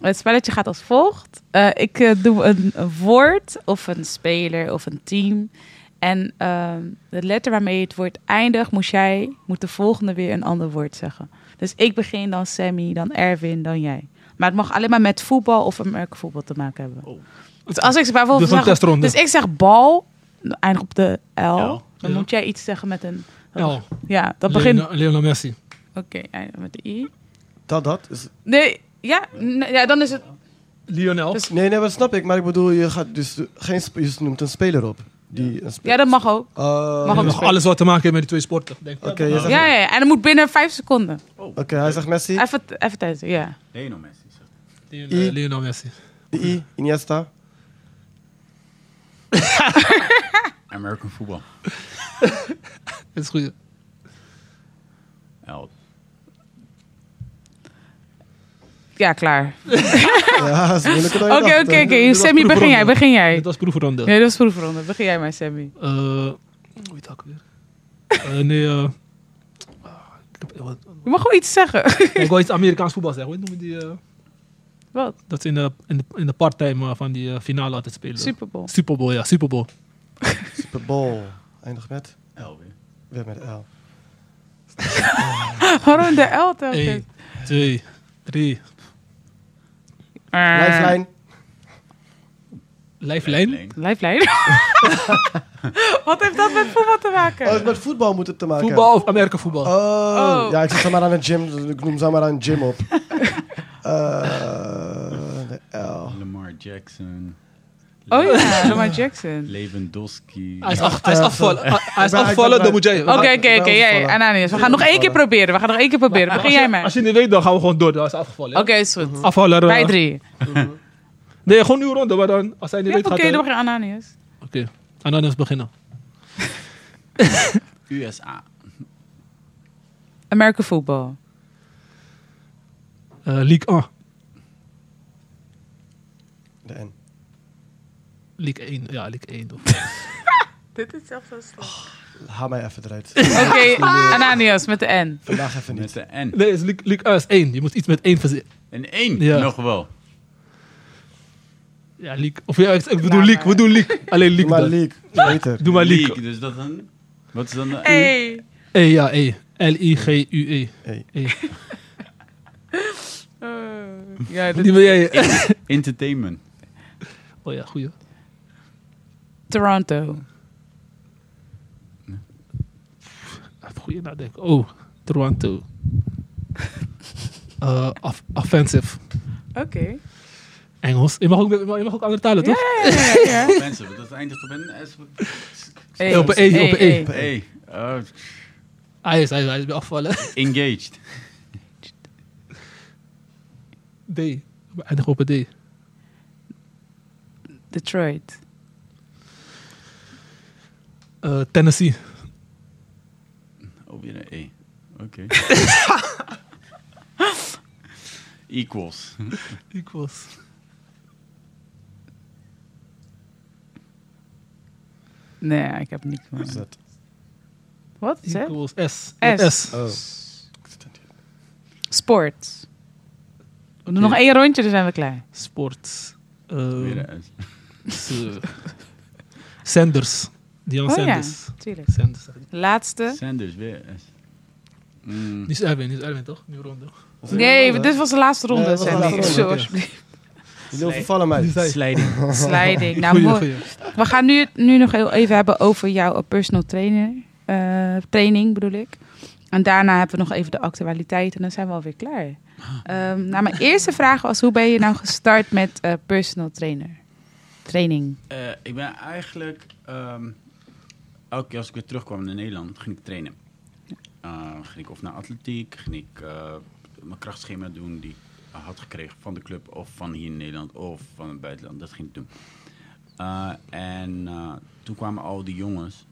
Het spelletje gaat als volgt. Eh, ik doe een, een woord of een speler of een team. En ehm, de letter waarmee het woord eindigt, moet jij, moet de volgende weer een ander woord zeggen. Dus ik begin dan Sammy, dan Erwin, dan jij. Maar het mag alleen maar met voetbal of Amerika voetbal te maken hebben. Oh. Dus als ik bijvoorbeeld Dus zeg, dus ik zeg bal, eindig op de L. L. Dan Ja. moet jij iets zeggen met een. L. Ja, dat begint. Lionel, Messi. Oké, eindig met de I. Dat, dat. Is, Nee, ja, nee, ja, dan is het. Lionel. Dus- nee, nee, dat snap ik. Maar ik bedoel, je, gaat dus geen, sp- je noemt een speler op. Die Ja, dat mag ook. Eh, Mag ook. Alles wat te maken heeft met die twee sporten. Denk ik. Ja, ja, ja, en dat moet binnen vijf seconden. Oké, hij zegt Messi. Even, even tijd, ja. Lionel Messi. Lionel Messi. De I, Iniesta. American football. Dat is goed. Ja, klaar. ja, dat je Oké, oké, oké. was Sammy, begin jij, begin jij. Dit was proefronde. Nee, dat is proefronde. Begin jij maar, Sammy. Eh, hoe heet dat ook weer? Eh, nee, eh, ah, ik heb wat- Je mag gewoon iets zeggen. ik wil iets Amerikaans voetbal zeggen. Hoe noemen die... eh, Wat? dat ze in de, in de, in de part-time eh, van die eh, finale altijd spelen. Super Bowl. Super Bowl, ja. Super Bowl. Super Bowl. Eindig met? L weer. Weer met L. Waarom de L telkens? 1, 2, 3. Eh, Lifeline. Lifeline? Lifeline? Wat heeft dat met voetbal te maken? Oh, met voetbal moet het te maken Voetbal of Amerika voetbal? Oh, Oh. ja, ik zit zomaar aan een gym. dus Ik noem zomaar aan een gym op. Eh, de L. Lamar Jackson. Oh ja, Lamar Jackson. Lewandowski. Hij is, af, hij is eh, afvallen. Hij hij is afvallen, dan moet jij. Oké, oké, oké. Ananias. We gaan nog één keer proberen. We gaan nog één keer proberen. Begin jij maar. Als Oké, je niet weet, dan gaan we gewoon door. Dan is hij afgevallen. ja? is goed. Afvaller. eh, Bij drie. Nee, gewoon nu ronde. Maar dan, als hij niet weet, Oké, gaat hij... dan Oké, begin Ananias. Ananas beginnen. USA. American football. Eh League 1. De N. League 1. Ja, League 1. Of... Dit is zelfs zo slim. Haal mij even eruit. Oké, Ananias met de N. Vandaag even Met niet. de N. Nee, het is League, League 1 is 1. Je moet iets met 1 verzinnen. En één Ja. nog wel. Ja, League. Of ja, ik, ik bedoel maar. We doen League. Alleen Doe League maar league. Beter. Doe maar League. Dus dat dan... Wat is dan de... Hey. E, ja, E. L-I-G-U-E. Hey. E. Ja, dit Die wil jij... Entertainment. Oh ja, goeie. Toronto. Even goeie nadenken. Oh, Toronto. Eh, off- offensive. Oké. Engels. Je mag ook, je mag ook andere talen, toch? Ja, ja, ja, ja. Mensen, dat eindigt op een S. Hey, Op een E, hey, op een E. hey. Hey. Oh, Hij is, hij is, hij is weer afvallen. engaged. D. We eindigen op een D. Detroit. Eh, Tennessee. Oh, weer een E. Oké. Equals. Equals. Nee, ik heb niet. meer. Wat? Zeg? Equals S. S. S. Oh. Sport. We doen nog één rondje, dan zijn we klaar. Sport. Eh, eh, Sanders. Dion Oh ja, Sanders. tuurlijk. Sanders. Laatste. Sanders, weer. Mm. Is Erwin, is Erwin toch? Nieuwe ronde. Nee, dit was de laatste ronde. Nee, Sandy. laatste Zo, ronde, alsjeblieft. Jullie overvallen mij. Sliding. Sliding. Nou, Goeie, goeie. We gaan nu, nu nog heel even hebben over jouw personal trainer. eh, training bedoel ik. En daarna hebben we nog even de actualiteit en dan zijn we alweer klaar. Ehm, nou, mijn eerste vraag was, hoe ben je nou gestart met eh, personal trainer? Training. Eh, ik ben eigenlijk... ehm, elke keer als ik weer terugkwam naar Nederland, ging ik trainen. Eh, ging ik of naar atletiek, ging ik mijn krachtschema doen die ik had gekregen van de club of van hier in Nederland of van het buitenland. Dat ging ik doen. En toen kwamen al die jongens,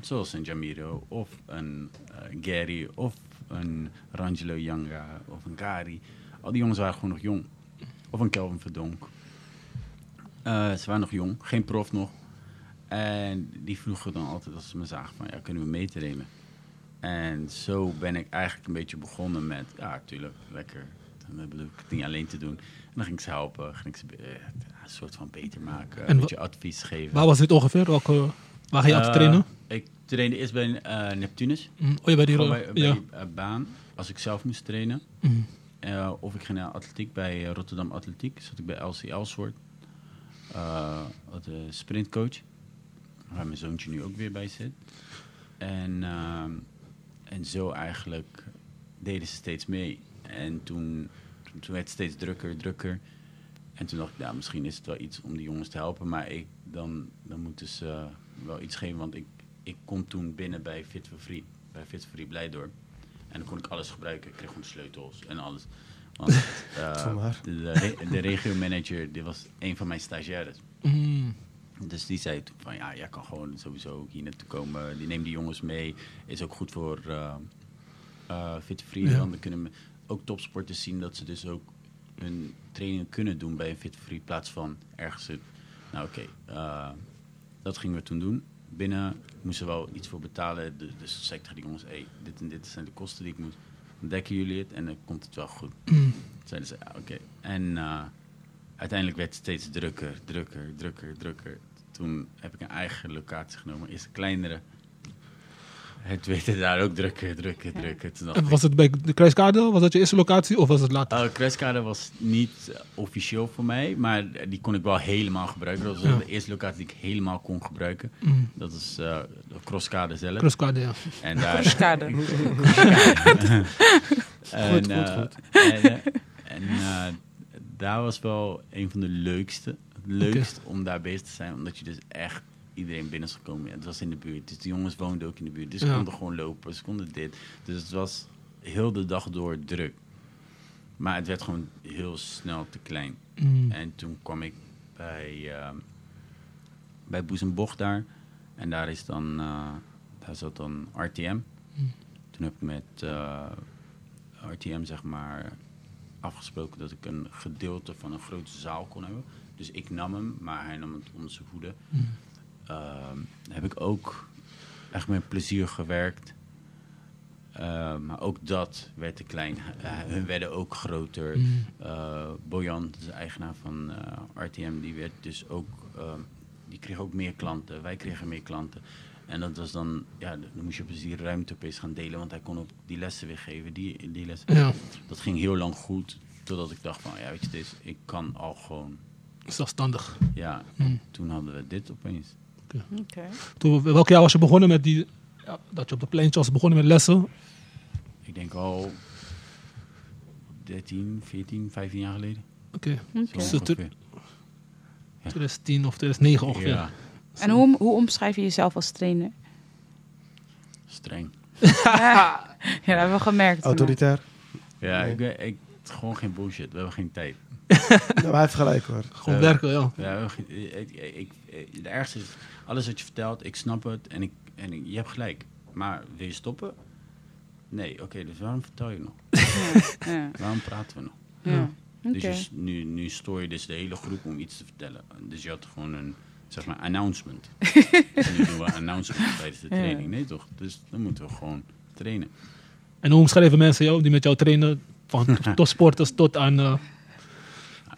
zoals een Jamiro of een eh, Gary of een Rangelo Yanga of een Kari. Al die jongens waren gewoon nog jong. Of een Kelvin Verdonk. Eh, ze waren nog jong, geen prof nog. En die vroegen dan altijd als ze me zagen van, ja, kunnen we meetrainen? En zo ben ik eigenlijk een beetje begonnen met, ja, natuurlijk, lekker. Dan bedoel ik het niet alleen te doen. En dan ging ik ze helpen, ging ik ze eh, een soort van beter maken, En een beetje advies geven. Waar was dit ongeveer? Welke, waar ga je altijd Eh, trainen? Ik trainde eerst bij eh, Neptunus, Mm, oh, je bij die gewoon ro- bij, Ja. eh, baan, als ik zelf moest trainen. Mm. Eh, of ik ging naar atletiek bij eh, Rotterdam Atletiek. Zat ik bij LC Elswoord. Eh als de sprintcoach. Waar mijn zoontje nu ook weer bij zit. En, en zo eigenlijk deden ze steeds mee. En toen, toen werd het steeds drukker, drukker. En toen dacht ik, ja, misschien is het wel iets om die jongens te helpen. Maar ik, dan, dan moeten ze wel iets geven. Want ik, ik kom toen binnen bij Fit for Free. Bij Fit for Free Blijdorp. En dan kon ik alles gebruiken. Ik kreeg gewoon sleutels en alles. Want eh, de, de, re- de regiomanager, die was een van mijn stagiaires. Mm. Dus die zei toen van, ja, jij kan gewoon sowieso ook hier naartoe komen. Die neemt die jongens mee. Is ook goed voor eh eh Fit Free. Ja. Dan kunnen we ook topsporters zien dat ze dus ook hun training kunnen doen bij een Fit Free. In plaats van ergens... het- Nou oké, eh, dat gingen we toen doen. binnen. Moesten wel iets voor betalen. Dus, zei ik tegen die jongens, hey, dit en dit zijn de kosten die ik moet. Dan dekken jullie het en dan komt het wel goed. Mm. Zeiden ze, ja, oké. En eh, uiteindelijk werd het steeds drukker, drukker, drukker, drukker. Toen heb ik een eigen locatie genomen. Eerst een kleinere. Het werd het daar ook drukker, drukker, drukker. Toen dacht En was het bij de Kruiskade? Was dat je eerste locatie of was het later? Uh, Crashkade was niet officieel voor mij, maar die kon ik wel helemaal gebruiken. Dat was Ja. de eerste locatie die ik helemaal kon gebruiken. Mm. Dat is eh de Crosskade zelf. Kruiskade, ja. en daar, en, Goed, eh, goed, goed. En, eh, en eh, daar was wel een van de leukste. Het leukst om daar bezig te zijn, omdat je dus echt iedereen binnen is gekomen. Ja, het was in de buurt, dus de jongens woonden ook in de buurt. Dus ze Ja. konden gewoon lopen, ze konden dit. Dus het was heel de dag door druk. Maar het werd gewoon heel snel te klein. Mm. En toen kwam ik bij, ehm bij Boezembocht daar. En daar is dan, eh, daar zat dan RTM. Toen heb ik met eh, RTM zeg maar afgesproken dat ik een gedeelte van een grote zaal kon hebben. Dus ik nam hem, maar hij nam het onder zijn hoede. Ehm, heb ik ook echt met plezier gewerkt. Eh, maar ook dat werd te klein. Eh, hun werden ook groter. Mm. Eh, Bojan, de eigenaar van eh, RTM, die werd dus ook, ehm, die kreeg ook meer klanten. Wij kregen meer klanten. En dat was dan, ja, dan moest je dus die ruimte opeens gaan delen, want hij kon ook die lessen weer geven, die, die lessen. Ja, Dat ging heel lang goed, totdat ik dacht van, ja, weet je, dit is, ik kan al gewoon, zelfstandig. ja. Mm. Toen hadden we dit opeens. Oké. Toen, welk jaar was je begonnen met die... Ja, dat je op de pleintje was begonnen met lessen? Ik denk al 13, 14, 15 jaar geleden. Oké. Zo Dus het- ongeveer. 2010 of 2009 ongeveer. Ja, En hoe, hoe omschrijf je jezelf als trainer? streng. ja, dat hebben we gemerkt. Autoritair. Ja, ik, ik, gewoon geen bullshit. We hebben geen tijd. Maar hij heeft gelijk hoor. Gewoon Ja. werken, ja. Ik, ik, ik, de ergste is, alles wat je vertelt, ik snap het en, ik, en ik- je hebt gelijk. Maar wil je stoppen? Nee, oké, dus waarom vertel je nog? Ja, ja, Waarom praten we nog? ja. Dus je nu, nu stoor je dus de hele groep om iets te vertellen. Dus je had gewoon een, zeg maar, announcement. nu doen we announcement tijdens de Ja. training. Nee toch? Dus dan moeten we gewoon trainen. En hoe omschrijven mensen jou die met jou trainen? Van tot sporters tot aan uh,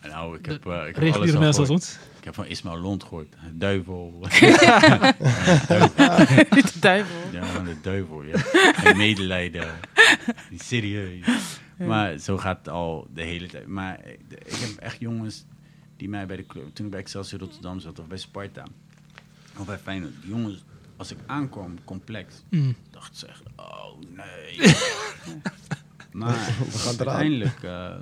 Nou, ik heb, eh, ik heb alles mensen als gehoord. ons. Ik heb van Ismael Lond gehoord. Duivel. Niet de duivel. Ja, van de duivel, ja. En medelijden. Serieus. Maar zo gaat het al de hele tijd. Maar ik ik heb echt jongens die mij bij de club... Toen ik bij Excelsior Rotterdam zat of bij Sparta... Of bij Feyenoord. Die jongens, als ik aankwam, complex... Mm. dachten ze echt, oh nee. Maar We gaan eraan. uiteindelijk... eh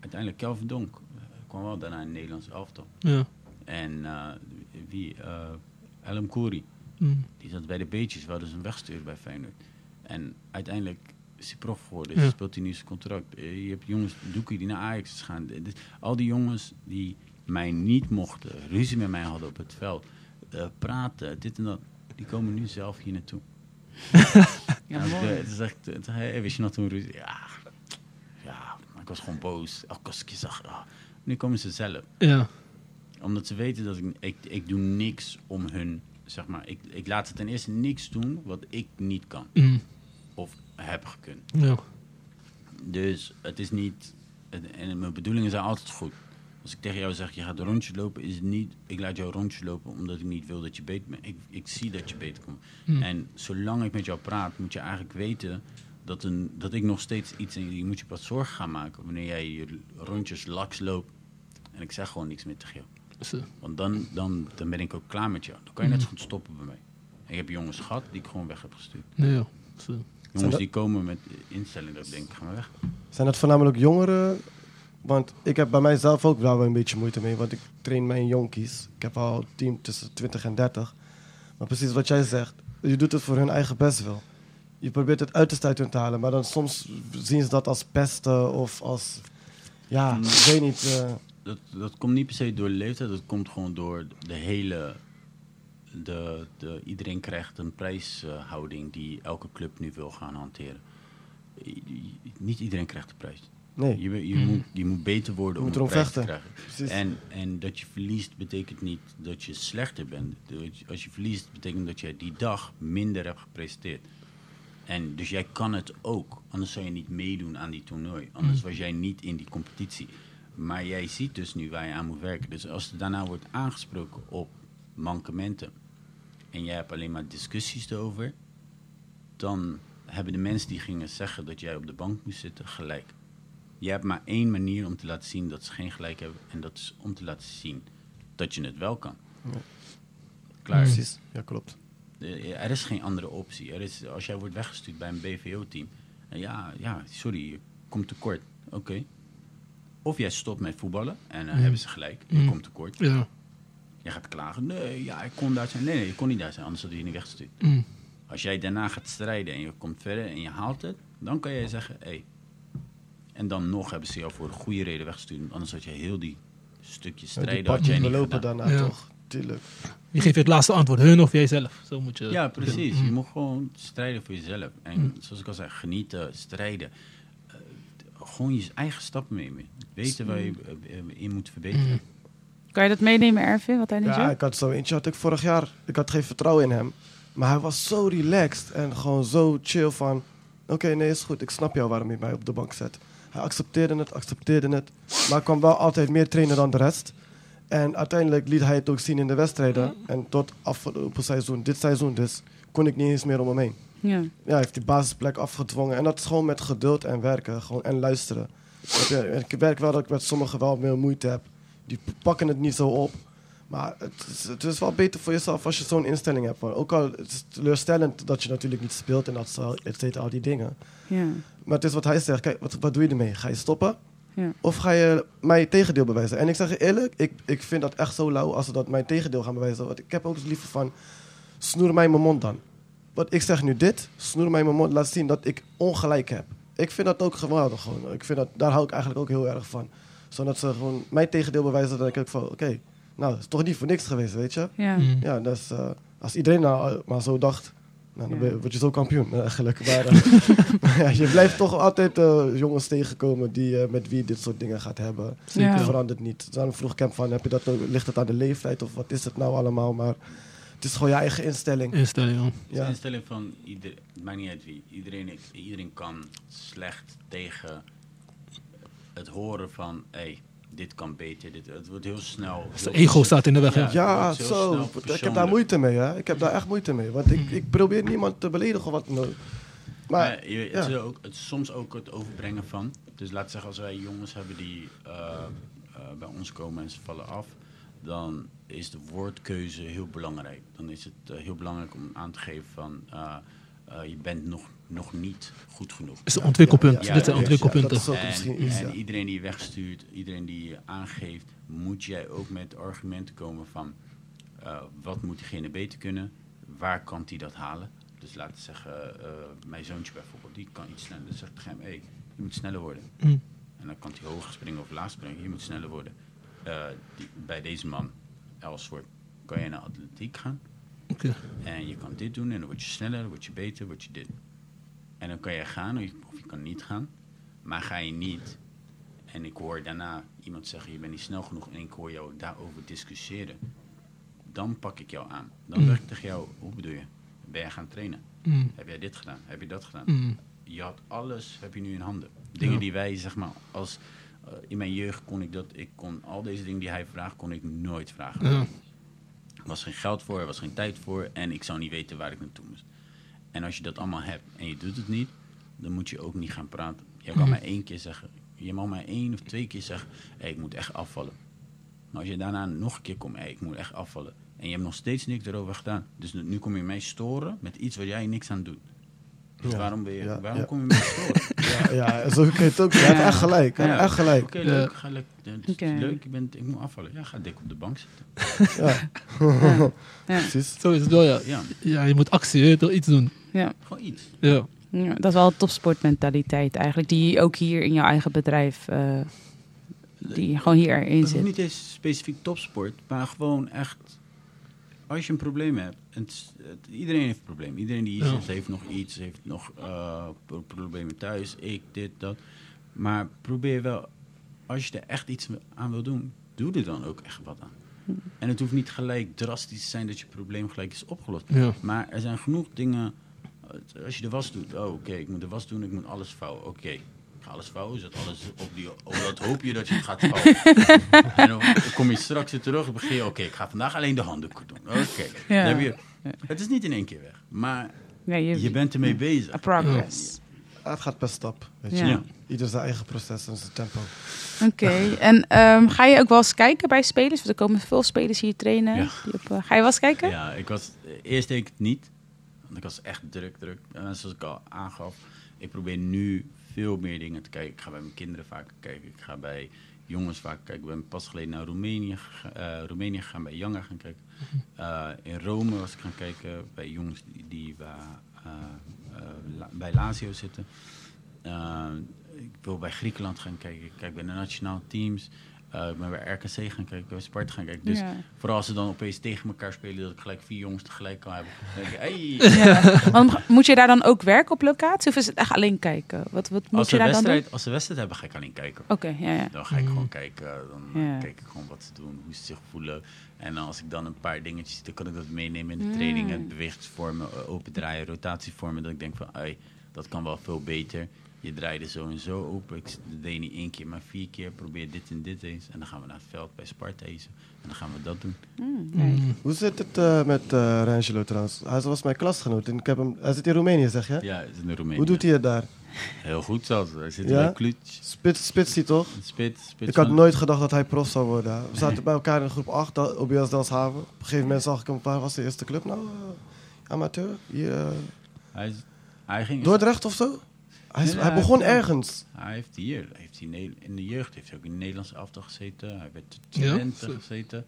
uiteindelijk Kelvin Donk eh, kwam wel daarna in het Nederlands elftal. Ja. En eh, wie? eh Elm Kouri. Mm. Die zat bij de beetjes, wel dus een wegsturen bij Feyenoord. En uiteindelijk is hij prof geworden, Ja. dus speelt hij nu zijn contract. Je hebt jongens, Doekie, die naar Ajax is gaan. Al die jongens die mij niet mochten, ruzie met mij hadden op het veld, eh, praten, dit en dat, die komen nu zelf hier naartoe. Ja, mooi. de- het is echt, het, hey, wist je nog toen ruzie? Ja, ja, maar ik was gewoon boos. Elke als ik je zag, ah. nu komen ze zelf Ja. omdat ze weten dat ik, ik, ik doe niks om hun, zeg maar, ik, ik laat ze ten eerste niks doen wat ik niet kan Mm. of heb gekund. Ja. Dus het is niet, het- en mijn bedoelingen zijn altijd goed. Als ik tegen jou zeg, je gaat een rondje lopen, is het niet, ik laat jou een rondje lopen omdat ik niet wil dat je beter bent. Ik, ik zie dat je beter komt. Mm. En zolang ik met jou praat, moet je eigenlijk weten dat, een, dat ik nog steeds iets in je moet je pas zorgen gaan maken wanneer jij je rondjes laks loopt. En ik zeg gewoon niks meer tegen jou. Want dan, dan, dan ben ik ook klaar met jou. Dan kan je net zo goed stoppen bij mij. En ik heb jongens gehad die ik gewoon weg heb gestuurd. Nee, ja. Jongens dat- die komen met instelling dat ik denk, ga maar weg. Zijn het voornamelijk jongeren? Want ik heb bij mijzelf ook wel een beetje moeite mee, want ik train mijn jonkies. Ik heb al een team tussen 20 en 30. Maar precies wat jij zegt, je doet het voor hun eigen best wel. Je probeert het uit hun te halen, maar dan soms zien ze dat als pesten of als, ja, Mm. ik weet niet. eh, Dat, dat komt niet per se door de leeftijd, dat komt gewoon door de hele... De, de, iedereen krijgt een prijshouding die elke club nu wil gaan hanteren. I- Niet iedereen krijgt de prijs. Nee, Je, je, Mm. moet, je moet beter worden Je om erom prijs te vechten. krijgen. precies. En, en dat je verliest betekent niet dat je slechter bent. Als je verliest betekent dat je die dag minder hebt gepresteerd. En dus jij kan het ook. Anders zou je niet meedoen aan die toernooi. Anders was jij niet in die competitie. Maar jij ziet dus nu waar je aan moet werken. Dus als er daarna wordt aangesproken op mankementen. En jij hebt alleen maar discussies erover. Dan hebben de mensen die gingen zeggen dat jij op de bank moest zitten gelijk. Je hebt maar één manier om te laten zien dat ze geen gelijk hebben. En dat is om te laten zien dat je het wel kan. Ja. Klaar. Precies, ja klopt. Eh, Er is geen andere optie. Er is, als jij wordt weggestuurd bij een BVO-team. Ja, ja, sorry, je komt tekort. Oké. Of jij stopt met voetballen en dan Mm. hebben ze gelijk. Je Mm. komt tekort. Ja. Je gaat klagen. Nee, ja, ik kon daar zijn. Nee, nee, je kon niet daar zijn, anders had je niet weggestuurd. Mm. Als jij daarna gaat strijden en je komt verder en je haalt het, dan kan jij zeggen, hé. Hey. En dan nog hebben ze jou voor een goede reden weggestuurd. Anders had je heel die stukje Ja, die strijden partjes niet belopen gedaan. daarna Ja. toch, tuurlijk. Wie geeft je het laatste antwoord? Hun of jijzelf? Zo moet je... Ja, precies. Mm. Je moet gewoon strijden voor jezelf. En Mm. zoals ik al zei, genieten, strijden. Eh, gewoon je eigen stappen nemen. Weten waar je eh, eh, in moet verbeteren. Mm. Kan je dat meenemen, Ervin, wat hij net Ja, ik had zo eentje had ik vorig jaar. Ik had geen vertrouwen in hem. Maar hij was zo relaxed en gewoon zo chill van... Oké, nee, is goed. Ik snap jou waarom je mij op de bank zet. Hij accepteerde het, accepteerde het. Maar hij kwam wel altijd meer trainen dan de rest. En uiteindelijk liet hij het ook zien in de wedstrijden. En tot afgelopen seizoen, dit seizoen dus, kon ik niet eens meer om hem heen. Ja. Ja, hij heeft die basisplek afgedwongen. En dat is gewoon met geduld en werken. Gewoon, en luisteren. Ik werk wel dat ik met sommigen wel meer moeite heb. Die pakken het niet zo op. Maar het is, het is wel beter voor jezelf als je zo'n instelling hebt. Maar ook al het is teleurstellend dat je natuurlijk niet speelt en dat et al die dingen. Ja. Maar het is wat hij zegt. Kijk, wat, wat doe je ermee? Ga je stoppen? Ja. Of ga je mij het tegendeel bewijzen? En ik zeg je eerlijk, ik, ik vind dat echt zo lauw als ze dat mijn tegendeel gaan bewijzen. Want ik heb ook liever van, snoer mij mijn mond dan. Want ik zeg nu dit, snoer mij mijn mond, laat zien dat ik ongelijk heb. Ik vind dat ook geweldig gewoon. Ik vind dat, daar hou ik eigenlijk ook heel erg van. Zodat ze gewoon mijn tegendeel bewijzen, dan denk ik van, oké, nou, het is toch niet voor niks geweest, weet je? Ja. Mm. Ja, dus eh, als iedereen nou eh, maar zo dacht, nou, dan Ja. word je zo kampioen eigenlijk. Maar, eh, maar ja, je blijft toch altijd eh, jongens tegenkomen die, eh, met wie je dit soort dingen gaat hebben. Ja. Het verandert niet. Daarom vroeg ik hem van, heb je dat, ook- ligt het aan de leeftijd of wat is het nou allemaal? Maar het is gewoon je eigen instelling. Instelling, joh. Het is Ja. een instelling van, ieder, het maakt niet uit wie. Iedereen, iedereen kan slecht tegen het horen van, hey, dit kan beter. Dit, het wordt heel snel... Heel ego staat in de weg, ja. Zo. snel Ik heb daar moeite mee, hè. Ik heb daar echt moeite mee. Want ik, ik probeer niemand te beledigen wat. Maar, Maar je, het, ja. is ook, het is soms ook het overbrengen van. Dus laten we zeggen, als wij jongens hebben die eh, eh, bij ons komen en ze vallen af, dan is de woordkeuze heel belangrijk. Dan is het eh, heel belangrijk om aan te geven van eh, eh, je bent nog, nog niet goed genoeg. is een ontwikkelpunt. Ja, ja, Dit zijn ja, ontwikkelpunten. dat is ook En, en iedereen die je wegstuurt, iedereen die je aangeeft, moet jij ook met argumenten komen van eh, wat moet diegene beter kunnen, waar kan hij dat halen. Dus laten we zeggen, eh, mijn zoontje bijvoorbeeld, die kan iets sneller. Dan zegt tegen hem, hey, je moet sneller worden. Mm. En dan kan hij hoger springen of laag springen, je moet sneller worden. Eh, die, bij deze man, Elsworth, kan je naar atletiek gaan. Oké. En je kan dit doen en dan word je sneller, dan word je beter, word je dit. En dan kan je gaan of je, kan niet gaan. Maar ga je niet en ik hoor daarna iemand zeggen je bent niet snel genoeg en ik hoor jou daarover discussiëren. Dan pak ik jou aan. Dan Mm. zeg ik tegen jou, hoe bedoel je? Ben jij gaan trainen? Mm. Heb jij dit gedaan? Heb je dat gedaan? Mm. Je had alles, heb je nu in handen. Dingen Ja. die wij, zeg maar, als... eh, in mijn jeugd kon ik dat, ik kon al deze dingen die hij vraagt, kon ik nooit vragen. Ja. Er was geen geld voor, er was geen tijd voor en ik zou niet weten waar ik naartoe moest. En als je dat allemaal hebt en je doet het niet, dan moet je ook niet gaan praten. Je kan Mhm. maar één keer zeggen, je mag maar één of twee keer zeggen, hey, ik moet echt afvallen. Maar als je daarna nog een keer komt, hey, ik moet echt afvallen. En je hebt nog steeds niks erover gedaan. Dus nu kom je mij storen met iets waar jij niks aan doet. Dus Ja, waarom, ben je, ja, waarom ja. kom je mij storen? Ja, ja, zo kun je het ook. Je hebt Ja. echt gelijk. Echt gelijk. Oké, leuk, ga leuk. Het is Oké. leuk, ik, ben, ik moet afvallen. Ja, ga dik op de bank zitten. Ja, Ja. Ja. precies. Zo is het wel, ja. Ja, Ja, je moet actie, je toch iets doen. Ja. gewoon iets. Ja. Ja, dat is wel een topsportmentaliteit eigenlijk, die ook hier in jouw eigen bedrijf, eh, die gewoon hierin Het is zit. niet eens specifiek topsport, maar gewoon echt. Als je een probleem hebt, en het, is- het- iedereen heeft een probleem. Iedereen die hier Ja. zit heeft nog iets, heeft nog eh, pro- problemen thuis, ik, dit, dat. Maar probeer wel, als je er echt iets aan wil doen, doe er dan ook echt wat aan. En het hoeft niet gelijk drastisch te zijn dat je probleem gelijk is opgelost. Ja. Maar er zijn genoeg dingen. Eh, Als je de was doet, oh oké, ik moet de was doen, ik moet alles vouwen. Oké, ik ga alles vouwen, zet alles op die. Oh, dat hoop je dat je het gaat vouwen. en dan kom je straks weer terug en begin je, oké, ik ga vandaag alleen de handdoeken doen. Oké, dan Ja. heb je. Het is niet in één keer weg, maar Nee, je, je bent ermee bezig. a progress. Het gaat per stap. Weet je. Ja. Ja. Ieder zijn eigen proces en zijn tempo. Oké, en ehm, ga je ook wel eens kijken bij spelers? Want er komen veel spelers hier trainen. Ja. Die op, eh, ga je wel eens kijken? Ja, ik was, eerst deed ik het niet. Want ik was echt druk, druk. En zoals ik al aangaf, ik probeer nu veel meer dingen te kijken. Ik ga bij mijn kinderen vaak kijken. Ik ga bij jongens vaak kijken. Ik ben pas geleden naar Roemenië, eh, Roemenië gegaan, bij Janga gaan kijken. Eh, in Rome was ik gaan kijken bij jongens die, die bij, La- bij Lazio zitten. Ik wil bij Griekenland gaan kijken. Ik kijk bij de nationale teams. Eh, ik ben bij RKC gaan kijken, bij Sparta gaan kijken. Dus Ja. Vooral als ze dan opeens tegen elkaar spelen, dat ik gelijk vier jongens tegelijk kan hebben. Dan denk ik, hey. Ja. Want moet je daar dan ook werken op locatie? Of is het echt alleen kijken? Wat, wat moet Als je ze, daar dan doen? als ze wedstrijd hebben, ga ik alleen kijken. Oké, ja, ja. Dan ga ik Mm. gewoon kijken. Dan Ja. kijk ik gewoon wat ze doen, hoe ze zich voelen. En dan als ik dan een paar dingetjes zie, dan kan ik dat meenemen in de Mm. trainingen. Bewegingsvormen, eh, open draaien, rotatievormen. Dat ik denk van, ai, dat kan wel veel beter. Je draaide zo en zo open. Ik deed niet één keer, maar vier keer. Probeer dit en dit eens. En dan gaan we naar het veld bij Sparta eens. En dan gaan we dat doen. Mm, nee. Mm. Hoe zit het eh, met uh, Rangelo trouwens? Hij was mijn klasgenoot en ik heb hem, hij zit in Roemenië zeg je? Ja, het is in Roemenië. Hoe doet hij het daar? Heel goed zelfs. Hij zit Ja? bij Cluj. Spits, spitsie toch? Spits, spits Ik had van- nooit gedacht dat hij prof zou worden. We zaten bij elkaar in groep 8, da- OBS Delshaven. Op een gegeven moment zag ik hem, waar was de eerste club nou? Eh, amateur? Hier, Hij, is- hij ging... Dordrecht of zo? Hij, is- Nee, hij hij begon heeft- ergens. Hij heeft hier, heeft hij in de jeugd heeft hij ook in de Nederlandse elftal gezeten. Hij werd Ja? talenten Zo. gezeten.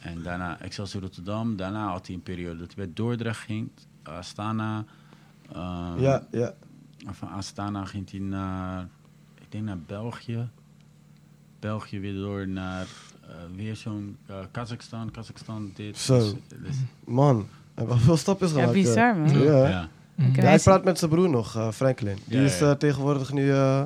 En daarna Excelsior Rotterdam. Daarna had hij een periode dat hij bij Dordrecht ging. Astana. ehm, Ja, ja. en Van Astana ging hij naar, ik denk naar België. België weer door naar eh, weer zo'n eh, Kazachstan. Kazachstan dit. Zo. Dus- dus- Man, hij heeft wel veel stappen Ja, gemaakt. eh. bizar man. Ja. ja. Mm. Ja, hij praat met zijn broer nog, eh, Franklin. Die Ja, is ja. eh, tegenwoordig nu... eh,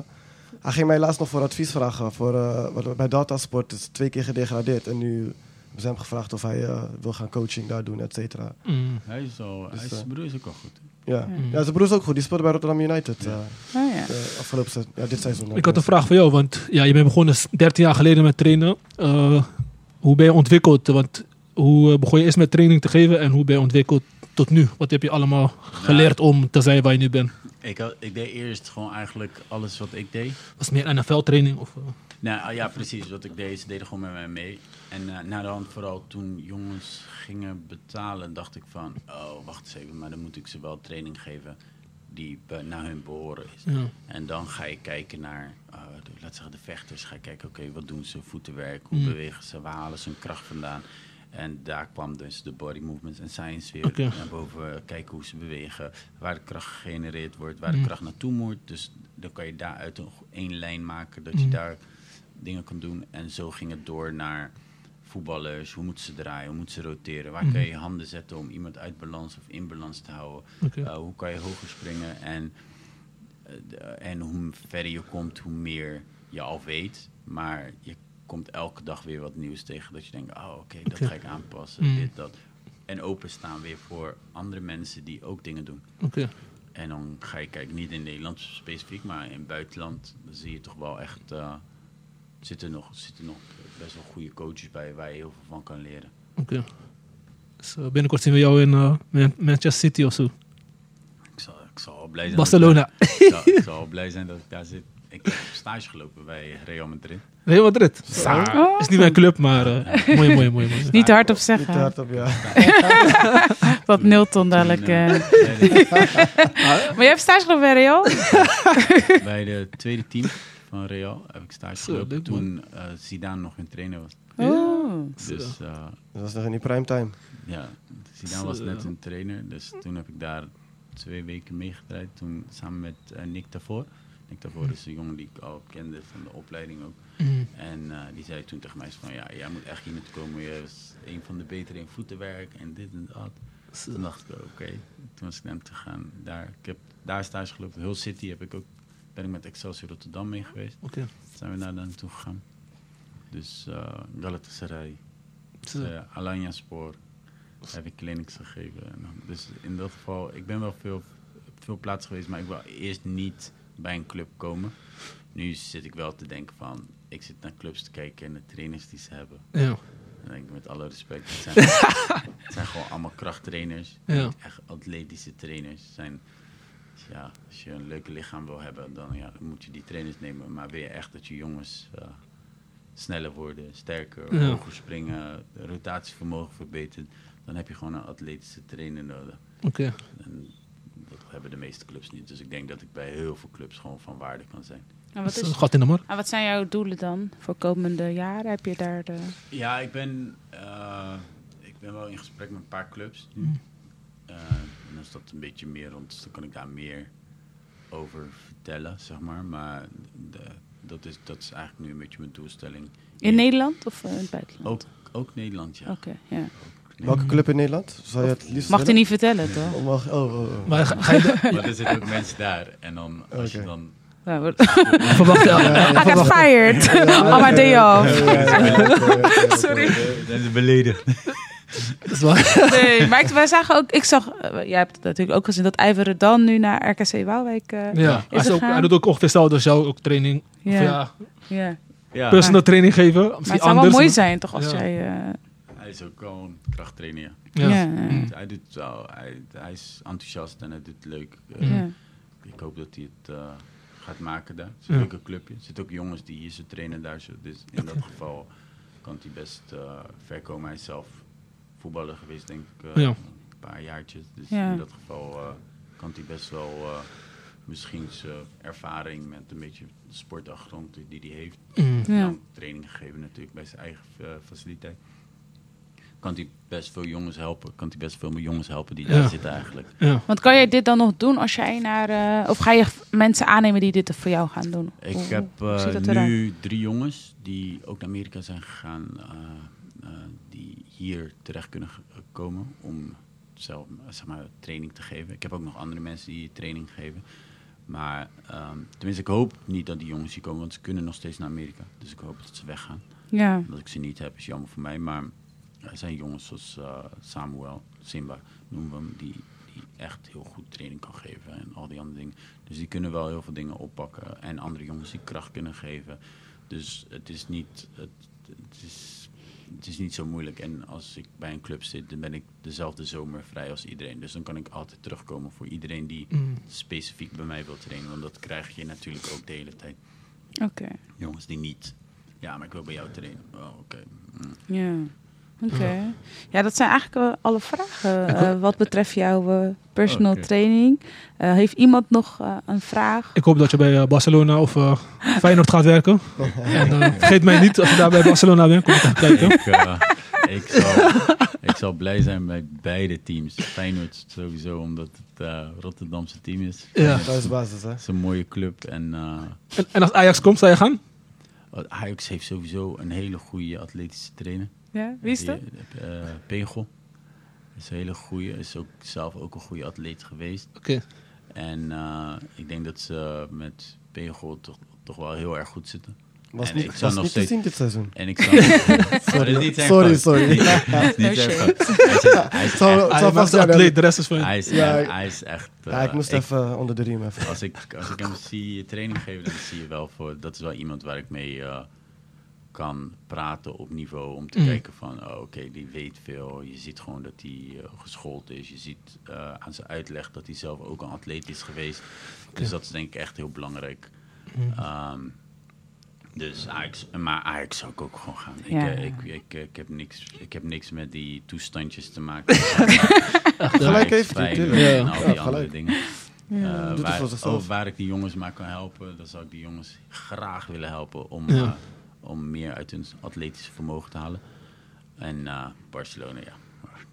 hij ging mij laatst nog voor advies vragen. Voor, eh, bij Datasport is twee keer gedegradeerd. En nu hebben ze hem gevraagd of hij wil gaan coaching daar doen, et cetera. Mm. Hij is al, Dus, hij is, zijn broer is ook al goed. Ja. Mm. ja, zijn broer is ook goed. Die speelde bij Rotterdam United. eh, Oh, ja. de afgelopen se- ja, dit seizoen. Ik had een vraag voor jou, want ja, je bent begonnen s- 13 jaar geleden met trainen. Eh, hoe ben je ontwikkeld? Want hoe begon je eerst met training te geven en hoe ben je ontwikkeld tot nu? Wat heb je allemaal geleerd om te zijn waar je nu bent? Ik, had, ik deed eerst gewoon eigenlijk alles wat ik deed. Was het meer NFL-training? Of, eh? Nou ah, ja, precies. Wat ik deed, ze deden gewoon met mij mee. En na de hand, vooral toen jongens gingen betalen, dacht ik van... Oh, wacht eens even, maar dan moet ik ze wel training geven die naar hun behoren is. ja. En dan ga je kijken naar, eh, de, laat zeggen, de vechters. Ga je kijken, oké, wat doen ze? Voetenwerk, hoe Mm. bewegen ze? Waar halen ze hun kracht vandaan? En daar kwam dus de body movements en science weer Oké. naar boven. Kijken hoe ze bewegen, waar de kracht gegenereerd wordt, waar de Mm. kracht naartoe moet. Dus dan kan je daaruit een, één lijn maken, dat je Mm. daar dingen kan doen. En zo ging het door naar voetballers. Hoe moeten ze draaien? Hoe moeten ze roteren? Waar Mhm. kan je je handen zetten om iemand uit balans of in balans te houden? Uh, hoe kan je hoger springen? En, eh, de- en hoe verder je komt, hoe meer je al weet. Maar je komt elke dag weer wat nieuws tegen. Dat je denkt, oh oké, dat ga ik aanpassen. Mm. Dit, dat. En openstaan weer voor andere mensen die ook dingen doen. Oké. En dan ga je kijken, niet in Nederland specifiek, maar in het buitenland. Dan zie je toch wel echt, uh, zitten nog, zitten nog best wel goede coaches bij waar je heel veel van kan leren. Oké. Dus, eh, binnenkort zien we jou in eh, Man- Manchester City of zo. Ik zal, ik zal blij zijn. Barcelona. Dat ik, ik zal, ik zal blij zijn dat ik daar zit. Ik heb stage gelopen bij Real Madrid. Real Madrid. Oh. Is niet mijn club, maar eh mooi, mooi, mooi. mooi. Niet te hard op Niet zeggen. te hard op, ja. Dat Nilton dadelijk... Eh. nee. Maar jij hebt stage gelopen bij Real? bij de tweede team van Real heb ik stage Zo, gelopen. toen eh Zidane nog hun trainer was. Oh. Dus eh, Dat was nog in die primetime. ja, Zidane was net een trainer. Dus toen heb ik daar twee weken meegedraaid. Toen samen met Nick Tavor. Nick Tavor is een jongen die ik al kende van de opleiding ook. Mm. En eh, die zei toen tegen mij van ja, jij moet echt hier naartoe komen. Je is een van de betere in voetenwerk en dit en dat. Toen dacht ik, oké. Toen was ik naar hem te gaan. Daar, ik heb daar stage gelopen. Hull City heb ik ook ben ik met Excelsior Rotterdam mee geweest. Oké. Zijn we daar naartoe gegaan. Dus eh Galatasaray, uh, Alanya Spoor, heb ik clinics gegeven. En dus in dat geval, ik ben wel veel, veel plaatsen geweest, maar ik wil eerst niet bij een club komen. Nu zit ik wel te denken van, ik zit naar clubs te kijken en de trainers die ze hebben. Ja. Dan denk ik met alle respect, het zijn, het zijn gewoon allemaal krachttrainers. Ja. Echt atletische trainers. Zijn, ja, als je een leuke lichaam wil hebben, dan, ja, dan moet je die trainers nemen. Maar wil je echt dat je jongens eh, sneller worden, sterker, Ja. hoger springen, rotatievermogen verbeteren, dan heb je gewoon een atletische trainer nodig. Oké. En dat hebben de meeste clubs niet. Dus ik denk dat ik bij heel veel clubs gewoon van waarde kan zijn. En wat, is gat in de markt. en wat zijn jouw doelen dan voor komende jaren? Heb je daar de... Ja, ik ben, eh, ik ben wel in gesprek met een paar clubs nu. Mm. Eh, en als dat een beetje meer rond dan kan ik daar meer over vertellen, zeg maar. Maar de, dat, is, dat is eigenlijk nu een beetje mijn doelstelling. In Nederland of eh, in het buitenland? Ook, ook Nederland, ja. Oké, ja. Welke club in Nederland? Zou je het liefst Mag hij willen? niet vertellen, toch? Oh, mag- oh, oh, oh. Maar ga, je Maar er zitten ook mensen daar. En dan, als je dan... Ja, wordt- verwacht je... I got fired on my day off. Ja, ja, ja, ja, ja. Sorry. Dat is beledigd. Dat is waar. Nee, maar ik, wij zagen ook, ik zag, eh, jij hebt het natuurlijk ook gezien, dat Iveren dan nu naar RKC Waalwijk eh, Ja, hij, is ook, gegaan. hij doet ook hetzelfde als jou, ook training. Of Ja. ja, Ja. Personal training geven. Maar het zou wel anders. mooi maar- zijn toch als Ja. jij... eh, hij is ook een krachttrainer, ja. Ja. ja. Mm. Hij, doet wel, hij, hij is enthousiast en hij doet het leuk. Eh, ja. Ik hoop dat hij het eh, gaat maken daar. Het is een Ja. leuke clubje. Er zitten ook jongens die hier ze trainen daar. Zo. Dus in dat geval kan hij best eh, ver komen. Hij is zelf voetballer geweest, denk ik, eh, Ja. een paar jaartjes. Dus Ja. in dat geval eh, kan hij best wel eh, misschien zijn ervaring met een beetje de sportachtergrond die- die hij heeft. Mm. Ja. Dan training gegeven natuurlijk bij zijn eigen faciliteit. Kan hij best veel jongens helpen. Kan hij best veel meer jongens helpen die daar Ja. zitten eigenlijk. Ja. Want kan jij dit dan nog doen als jij naar... eh, of ga je mensen aannemen die dit voor jou gaan doen? Ik Hoe- heb eh, nu drie jongens die ook naar Amerika zijn gegaan, eh, die hier terecht kunnen komen om zelf zeg maar, training te geven. Ik heb ook nog andere mensen die training geven. Maar ehm, tenminste, ik hoop niet dat die jongens hier komen, want ze kunnen nog steeds naar Amerika. Dus ik hoop dat ze weggaan. Ja. Dat ik ze niet heb is jammer voor mij. Maar er zijn jongens zoals eh, Samuel, Simba, noemen we hem, die, die echt heel goed training kan geven en al die andere dingen. Dus die kunnen wel heel veel dingen oppakken. En andere jongens die kracht kunnen geven. Dus het is niet, het, het is, het is niet zo moeilijk. En als ik bij een club zit, dan ben ik dezelfde zomer vrij als iedereen. Dus dan kan ik altijd terugkomen voor iedereen die Mm. specifiek bij mij wil trainen. Want dat krijg je natuurlijk ook de hele tijd. Oké. Jongens die niet. Ja, maar ik wil bij jou trainen. Oh, oké. Mm. Ja. Oké. Ja, dat zijn eigenlijk alle vragen eh, wat betreft jouw eh, personal training. Eh, heeft iemand nog eh, een vraag? Ik hoop dat je bij Barcelona of eh, Feyenoord gaat werken. En, vergeet mij niet als je daar bij Barcelona bent. Kom ik even kijken. Ik, eh, ik, zal, ik zal blij zijn bij beide teams. Feyenoord sowieso, omdat het eh Rotterdamse team is. Ja. Thuisbasis, hè? Het is een mooie club. En eh, En, en als Ajax komt, zou je gaan? Ajax heeft sowieso een hele goede atletische trainer. Ja, wie is dat? Die, eh, Pegel. Is een hele goede. Is ook zelf ook een goede atleet geweest. Oké. En eh, ik denk dat ze met Pegel toch, toch wel heel erg goed zitten. Was En niet, ik was nog niet te steeds- zien dit seizoen. En ik zou... Sorry, sorry. Niet- fout. Hij is- atleet, de rest is van... hij is, Ja, echt- ik- hij is echt... Ja, ik eh, moest even onder de riem even. Als ik, als ik hem zie training geven, dan zie je wel voor... Dat is wel iemand waar ik mee eh, kan praten op niveau. Om te Mm. kijken van, oh, oké, die weet veel. Je ziet gewoon dat hij eh, geschoold is. Je ziet eh, aan zijn uitleg dat hij zelf ook een atleet is geweest. Dus dat is denk ik echt heel belangrijk. Mm. Ehm, dus Ajax, maar Ajax zou ik ook gewoon gaan. Ik, Ja. ik, ik, ik, heb niks, ik heb niks met die toestandjes te maken. Gelijk heeft hij, tuurlijk. En al Ja, die andere dingen. Eh, waar, oh, waar ik die jongens maar kan helpen, dan zou ik die jongens graag willen helpen om, Ja. Om meer uit hun atletische vermogen te halen. En eh, Barcelona, ja,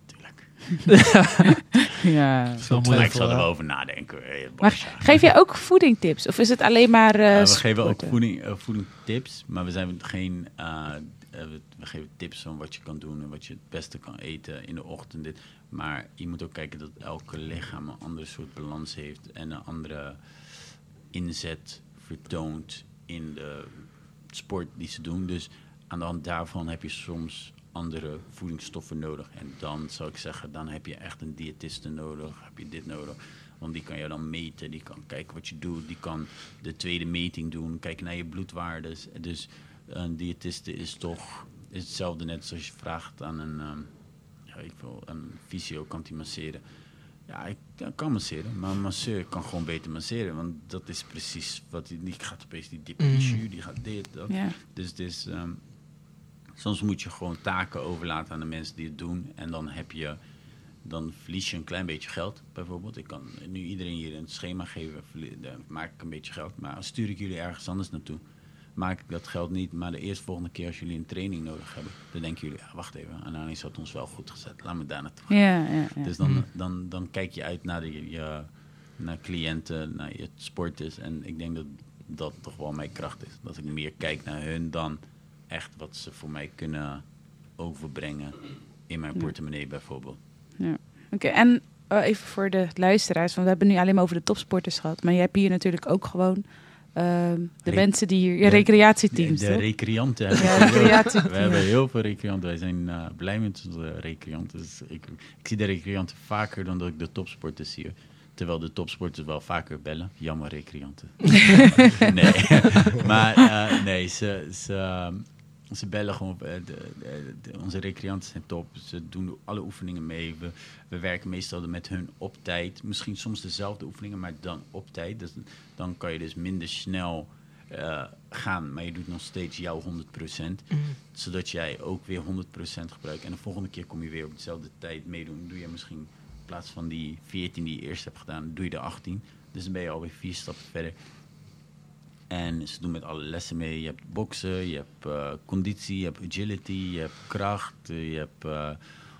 natuurlijk. Ja. Dat is wel Maar mooi. ik zal er hè? wel over nadenken. eh, Maar geef jij ook voedingtips? Of is het alleen maar eh we geven ook voeding, eh, voedingtips, maar we zijn geen. we, we geven tips van wat je kan doen en wat je het beste kan eten in de ochtend. Dit. Maar je moet ook kijken dat elke lichaam een ander soort balans heeft en een andere inzet vertoont in de sport die ze doen. Dus aan de hand daarvan heb je soms andere voedingsstoffen nodig. En dan zou ik zeggen, dan heb je echt een diëtiste nodig. Heb je dit nodig? Want die kan je dan meten, die kan kijken wat je doet, die kan de tweede meting doen, kijken naar je bloedwaardes. Dus een diëtiste is toch is hetzelfde net zoals je vraagt aan een, ehm, ja, ik wil, een fysio, kan die masseren. Ja, ik kan masseren, maar een masseur kan gewoon beter masseren. Want dat is precies wat hij... Die gaat opeens die dip in Mm. jus, die gaat dit, dat. Ja. Dus het is... ehm, soms moet je gewoon taken overlaten aan de mensen die het doen. En dan heb je... Dan verlies je een klein beetje geld, bijvoorbeeld. Ik kan nu iedereen hier een schema geven, verlie- dan maak ik een beetje geld. Maar stuur ik jullie ergens anders naartoe, maak ik dat geld niet. Maar de eerstvolgende keer als jullie een training nodig hebben, dan denken jullie, ja, wacht even, Ananis had ons wel goed gezet. Laat me daar naartoe gaan. Ja, ja, ja. Dus dan, dan, dan kijk je uit naar, de, je, naar cliënten, naar je sporters. En ik denk dat dat toch wel mijn kracht is. Dat ik meer kijk naar hun dan echt wat ze voor mij kunnen overbrengen in mijn portemonnee bijvoorbeeld. Ja. Oké, en eh, even voor de luisteraars, want we hebben nu alleen maar over de topsporters gehad. Maar je hebt hier natuurlijk ook gewoon ehm, de Re- mensen die hier, de- recreatieteams, De, de recreanten. Ja, recreatieteams. We hebben heel veel recreanten. Wij zijn eh, blij met onze recreanten. Dus ik, ik zie de recreanten vaker dan dat ik de topsporters zie. Terwijl de topsporters wel vaker bellen. Jammer, recreanten. nee, maar eh, nee, ze, ze, ehm, ze bellen gewoon. eh, de, de- de- onze recreanten zijn top. Ze doen alle oefeningen mee. We, we werken meestal met hun op tijd. Misschien soms dezelfde oefeningen, maar dan op tijd. Dus dan kan je dus minder snel eh, gaan, maar je doet nog steeds jouw 100%. Zodat jij ook weer 100% gebruikt. En de volgende keer kom je weer op dezelfde tijd meedoen. Doe je misschien in plaats van die 14 die je eerst hebt gedaan, doe je de 18. Dus dan ben je alweer vier stappen verder. En ze doen met alle lessen mee. Je hebt boksen, je hebt eh, conditie, je hebt agility, je hebt kracht, eh, je hebt eh,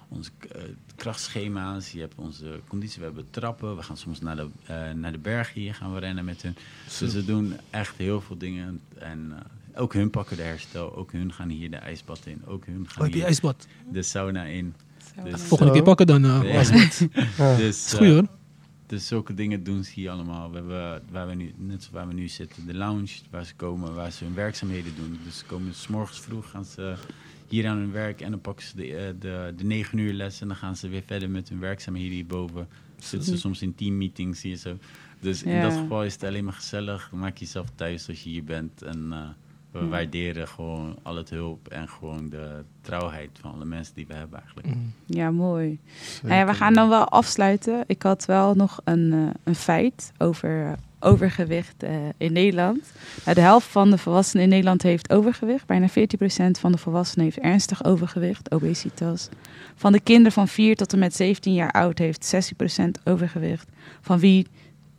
onze eh, krachtschema's, je hebt onze conditie. We hebben trappen, we gaan soms naar de, eh, naar de berg hier, gaan we rennen met hun. Dus ze doen echt heel veel dingen. En ook hun pakken de herstel, ook hun gaan hier de ijsbad in, ook hun gaan Oh, hier ijsbad? de sauna in. Dus-. Volgende keer pakken dan. eh Ja. ijsbad. Ja. Dus, is goed hoor. Dus zulke dingen doen ze hier allemaal. We hebben, waar we nu, net zoals waar we nu zitten, de lounge, waar ze komen, waar ze hun werkzaamheden doen. Dus ze komen s morgens vroeg, gaan ze hier aan hun werk en dan pakken ze de, eh, de, de 9 uur les en dan gaan ze weer verder met hun werkzaamheden hierboven. Zitten ze soms in teammeetings hier zo. Dus in dat geval is het alleen maar gezellig. Maak jezelf thuis als je hier bent. En eh, we Ja. waarderen gewoon al het hulp en gewoon de trouwheid van alle mensen die we hebben eigenlijk. Ja, mooi. Nou ja, we gaan dan wel afsluiten. Ik had wel nog een, eh, een feit over overgewicht eh, in Nederland. Nou, de helft van de volwassenen in Nederland heeft overgewicht. Bijna 40% van de volwassenen heeft ernstig overgewicht, obesitas. Van de kinderen van 4 tot en met 17 jaar oud heeft 16% overgewicht. Van wie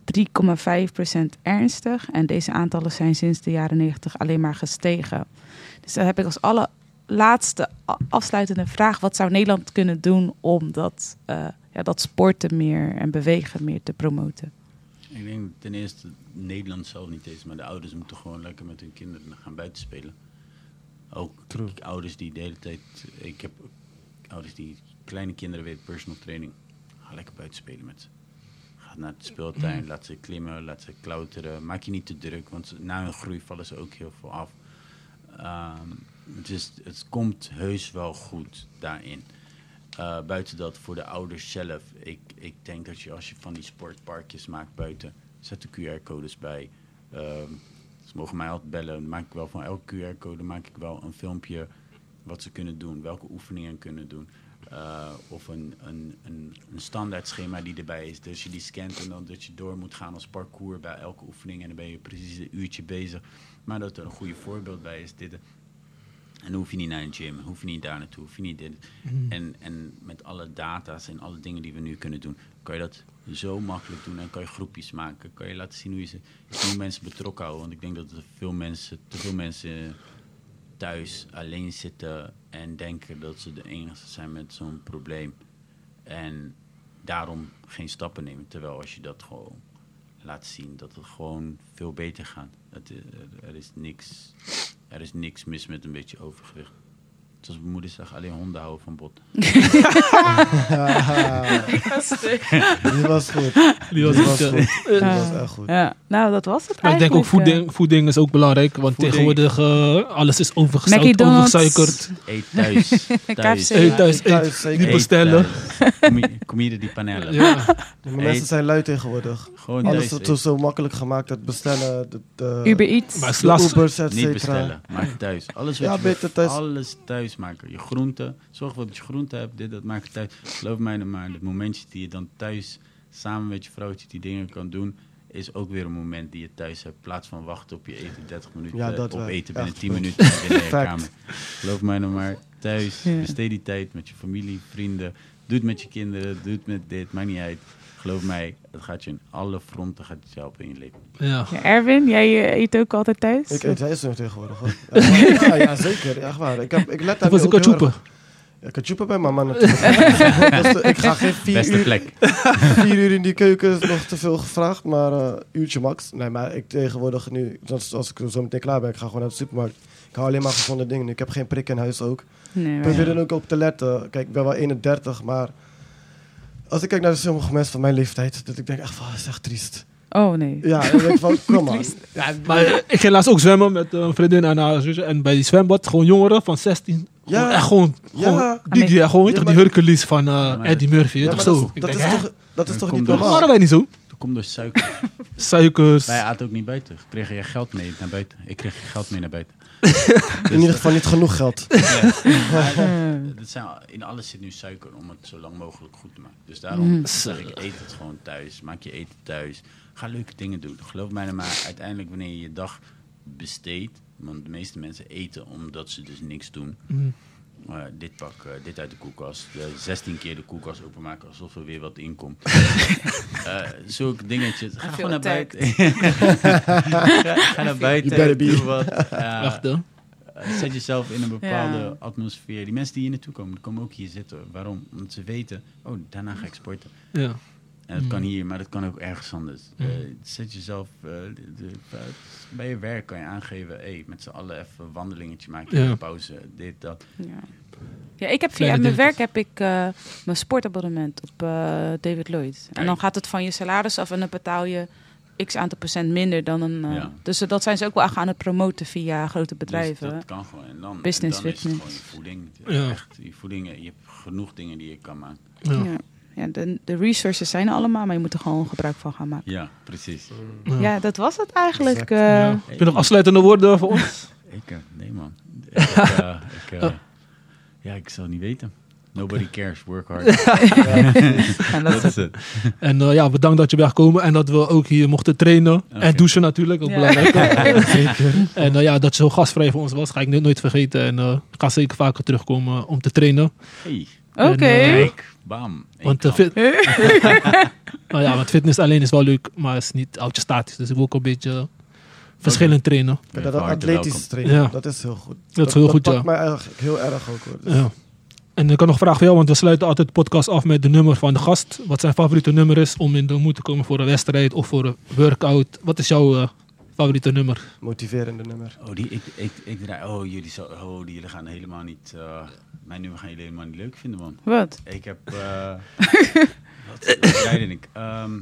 3,5% ernstig. En deze aantallen zijn sinds de jaren 90 alleen maar gestegen. Dus dan heb ik als allerlaatste afsluitende vraag. Wat zou Nederland kunnen doen om dat, eh, ja, dat sporten meer en bewegen meer te promoten? Ik denk ten eerste Nederland zelf niet eens, maar de ouders moeten gewoon lekker met hun kinderen gaan buiten spelen. Ook True. ouders die de hele tijd. Ik heb ouders die kleine kinderen weten personal training. Ga lekker buiten spelen met ze. Naar de speeltuin, laat ze klimmen, laat ze klauteren. Maak je niet te druk, want na hun groei vallen ze ook heel veel af. Het, is, het komt heus wel goed daarin. Eh, buiten dat voor de ouders zelf. Ik, ik denk dat je als je van die sportparkjes maakt buiten, zet de QR-codes bij. Ehm, ze mogen mij altijd bellen. Maak ik wel van elke QR-code maak ik wel een filmpje wat ze kunnen doen, welke oefeningen kunnen doen. Eh, of een, een, een, een standaard schema die erbij is. Dus je die scant en dan dat je door moet gaan als parcours bij elke oefening. En dan ben je precies een uurtje bezig. Maar dat er een goede voorbeeld bij is. Dit, en dan hoef je niet naar een gym, hoef je niet daar naartoe, hoef je niet dit. En, en met alle data's en alle dingen die we nu kunnen doen, kan je dat zo makkelijk doen. En kan je groepjes maken, kan je laten zien hoe je ze hoe mensen betrokken houden. Want ik denk dat er veel mensen, te veel mensen thuis alleen zitten en denken dat ze de enige zijn met zo'n probleem. En daarom geen stappen nemen. Terwijl als je dat gewoon laat zien, dat het gewoon veel beter gaat. Eh, er, is niks, er is niks mis met een beetje overgewicht. Zoals mijn moeder zegt, alleen honden houden van bot. Die was goed. Die was Die was ja. goed. Die Ja. was echt goed. Ja, nou, dat was het Maar ik denk ook eigenlijk, eh. voeding, voeding is ook belangrijk. Want Voeding. tegenwoordig uh, alles is overgezout, overgesuikerd. Eet thuis. thuis. Eet thuis, Eet thuis, eet. Niet bestellen. die panellen. Ja. De mensen zijn lui tegenwoordig. Gewoon Alles wordt zo makkelijk gemaakt. Het bestellen, de, de, Uber Eats. Maar Niet bestellen, maak het thuis. Alles wat Ja, je beter thuis. Alles thuis maken. Je groenten, zorg ervoor dat je groenten hebt, dit, dat maak je thuis. Geloof mij nou maar, het momentje die je dan thuis samen met je vrouwtje die dingen kan doen, is ook weer een moment die je thuis hebt. In plaats van wachten op je eten 30 minuten, Ja, dat op wel. eten binnen Echt 10 goed. minuten binnen je kamer. Geloof mij nou maar, thuis, besteed die tijd met je familie, vrienden. Doe het met je kinderen, doe het met dit, maakt niet uit. Geloof mij, het gaat je in alle fronten gaat het je helpen in je leven. Ja. Ja, Erwin, jij eh, eet ook altijd thuis? Ik eet wijsneus tegenwoordig. hoor. Ja, maar- ja, ja, zeker. Echt waar. Ik, heb, ik let daar was ook heel kachoepen. erg- Ja, kachoepen bij mama natuurlijk. Dus, eh, ik ga geen vier Beste uur, plek. vier uur in die keuken, is nog te veel gevraagd. Maar eh uurtje max. Nee, maar ik tegenwoordig nu, zoals als ik zo meteen klaar ben, ik ga gewoon naar de supermarkt. Ik hou alleen maar gezonde dingen. Ik heb geen prik in huis ook. Nee, Ik probeer ja. er ook op te letten. Kijk, ik ben wel 31, maar als ik kijk naar sommige mensen van mijn leeftijd, dat ik denk echt van, dat is echt triest. Oh nee. Ja, ik denk van, kom maar. Ja, maar ik ging laatst ook zwemmen met een vriendin en haar zusje. En bij die zwembad, gewoon jongeren van 16. Ja. Gewoon, echt gewoon, Ja. gewoon die, die, gewoon, Ja, die Hercules van eh, maar- Eddie Murphy. Ja, toch zo? dat, is- Ik dat denk, is hè? toch, dat is toch niet normaal? waren wij niet zo? Dat komt door suiker. Suikers. Wij aten ook niet buiten. Kreeg je geld mee naar buiten. Ik kreeg geen geld mee naar buiten. In ieder geval niet genoeg geld. Ja, dat zijn, in alles zit nu suiker om het zo lang mogelijk goed te maken. Dus daarom Mm. zeg ik, eet het gewoon thuis. Maak je eten thuis. Ga leuke dingen doen. Geloof mij nou maar, uiteindelijk wanneer je je dag besteedt... Want de meeste mensen eten omdat ze dus niks doen. Mm. Uh, dit pak, uh, dit uit de koelkast. Uh, 16 keer de koelkast openmaken alsof er weer wat in komt. uh, zulke dingetjes. Ga gewoon naar buiten. ga, ga naar buiten. better be. Doe wat. Uh, Wacht, hè. uh, zet jezelf in een bepaalde Ja. atmosfeer. Die mensen die hier naartoe komen, die komen ook hier zitten. Waarom? Omdat ze weten, oh, daarna ga ik sporten. Ja. En dat kan Mm. hier, maar dat kan ook ergens anders. Mm. Uh, zet jezelf uh, de, de, bij je werk kan je aangeven, hey, met z'n allen even een wandelingetje maken, Ja. een pauze, dit, dat. Ja. ja, ik heb via Kleine mijn werk heb ik eh, mijn sportabonnement op eh, David Lloyd. En dan gaat het van je salaris af en dan betaal je x aantal procent minder dan een. eh, Ja. Dus dat zijn ze ook wel aan het promoten via grote bedrijven. Dus dat kan gewoon. En dan, Business en dan is het fitness. gewoon je voeding. Ja. Echt, je voeding, je hebt genoeg dingen die je kan maken. Ja. Ja. De, de resources zijn er allemaal, maar je moet er gewoon gebruik van gaan maken. Ja, precies. Ja. Ja, dat was het eigenlijk. Eh. Ja. Heb je nog afsluitende woorden voor ons? Ik, eh, nee man. ik, eh, ik, eh, ja, ik zou niet weten. Nobody cares, work hard. En dat is het. En eh, ja, bedankt dat je bent gekomen en dat we ook hier mochten trainen. En douchen natuurlijk, ook Ja. belangrijk. En eh, ja, dat je zo gastvrij voor ons was, ga ik nooit, nooit vergeten. En eh, ik ga zeker vaker terugkomen om te trainen. Hey, Oké. Eh, bam. Want, nou ja, want fitness alleen is wel leuk, maar is niet oudje statisch. Dus ik wil ook een beetje verschillend trainen. Ja, dat atletisch trainen, Ja. dat is heel goed. Dat is heel goed, pakt ja. mij eigenlijk heel erg ook hoor. Dus Ja. En ik had nog een vraag voor jou, want we sluiten altijd de podcast af met de nummer van de gast. Wat zijn favoriete nummer is om in de moed te komen voor een wedstrijd of voor een workout. Wat is jouw eh, favoriete nummer? Motiverende nummer. Oh, die, ik, ik, ik draai, oh, jullie, zo, oh, die, jullie gaan helemaal niet, eh, mijn nummer gaan jullie helemaal niet leuk vinden, man. Wat? Ik heb, eh wat, wat draaide ik? Ehm,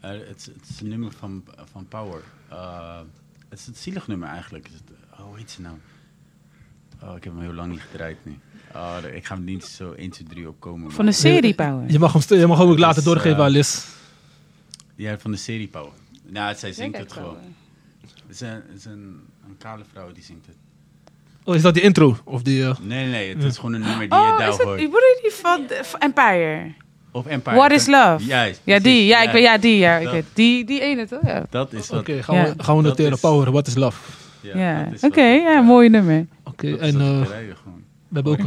eh, het, is- het is een nummer van, van Power. Eh, het is het zielig nummer eigenlijk. Is het, oh, hoe heet ze nou? Oh, ik heb hem heel lang niet gedraaid nu. Oh, ik ga hem niet zo 1, 2, 3 opkomen. Van de serie Power. Je mag hem, je mag hem ook laten is, doorgeven aan Liz. Ja, van de serie Power. Nou, zij zingt het gewoon. wel. Het is, een, het is een, een kale vrouw die zingt het. Oh, is dat die intro? Of die, eh, Nee, nee. Het is gewoon een nummer die je Oh, daar is het, hoort. die bedoel je die van, van Empire? Of Empire. What is Love? Juist. Ja, die. Ja, ik weet, ja die. Ja, ik weet. Die, die ene toch? Ja. Dat is wat. Oké, gaan, Ja. we, gaan we Dat noteren. is- Power, what is love? Ja. dat is Oké, ja, eh, mooi nummer. Oké, en eh, we hebben ook,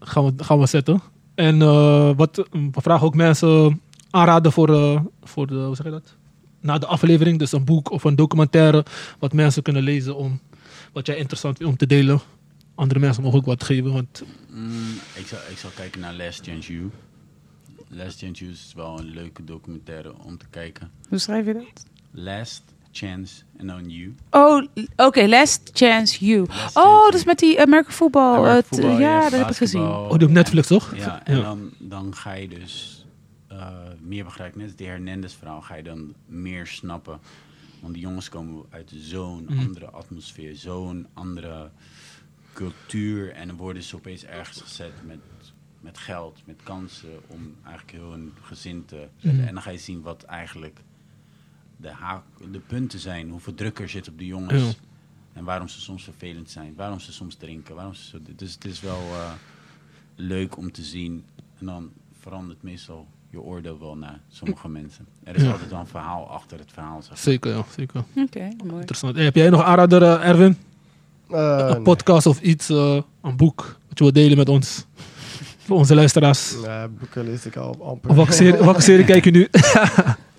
gaan, we, gaan we zetten. En eh, wat, we vragen ook mensen aanraden voor, eh, voor de, hoe zeg je dat? Na de aflevering, dus een boek of een documentaire, wat mensen kunnen lezen om, wat jij interessant vindt om te delen. Andere mensen mogen ook wat geven, want Mm, ik, zou, ik zou kijken naar Last Chance You. Last Chance You is wel een leuke documentaire om te kijken. Hoe schrijf je dat? Last Chance en dan You. Oh, oké, Last Chance You. Last Oh, Chance dat is met die American Football. American ja, ja, dat heb ik gezien. Oh, die op Netflix toch? Ja, en Ja. Dan, dan ga je dus meer begrijpen. Net als die Hernandez verhaal ga je dan meer snappen. Want die jongens komen uit zo'n Mhm. andere atmosfeer, zo'n andere cultuur. En dan worden ze opeens ergens gezet met, met geld, met kansen om eigenlijk heel hun gezin te zetten. Mhm. En dan ga je zien wat eigenlijk de, haak, de punten zijn, hoeveel druk er zit op de jongens. En waarom ze soms vervelend zijn, waarom ze soms drinken. Waarom ze zo, dus het is wel eh, leuk om te zien. En dan verandert meestal je oordeel wel naar sommige mensen. Er is Ja. altijd wel een verhaal achter het verhaal. Zeg. Zeker, ja, zeker. Oké, mooi. Interessant. Hey, heb jij nog aanrader, eh, Erwin? Eh, een podcast of iets, eh, een boek, wat je wilt delen met ons? Voor onze luisteraars. nee. Boeken lees ik al amper. Of welke serie, welke serie kijk je nu?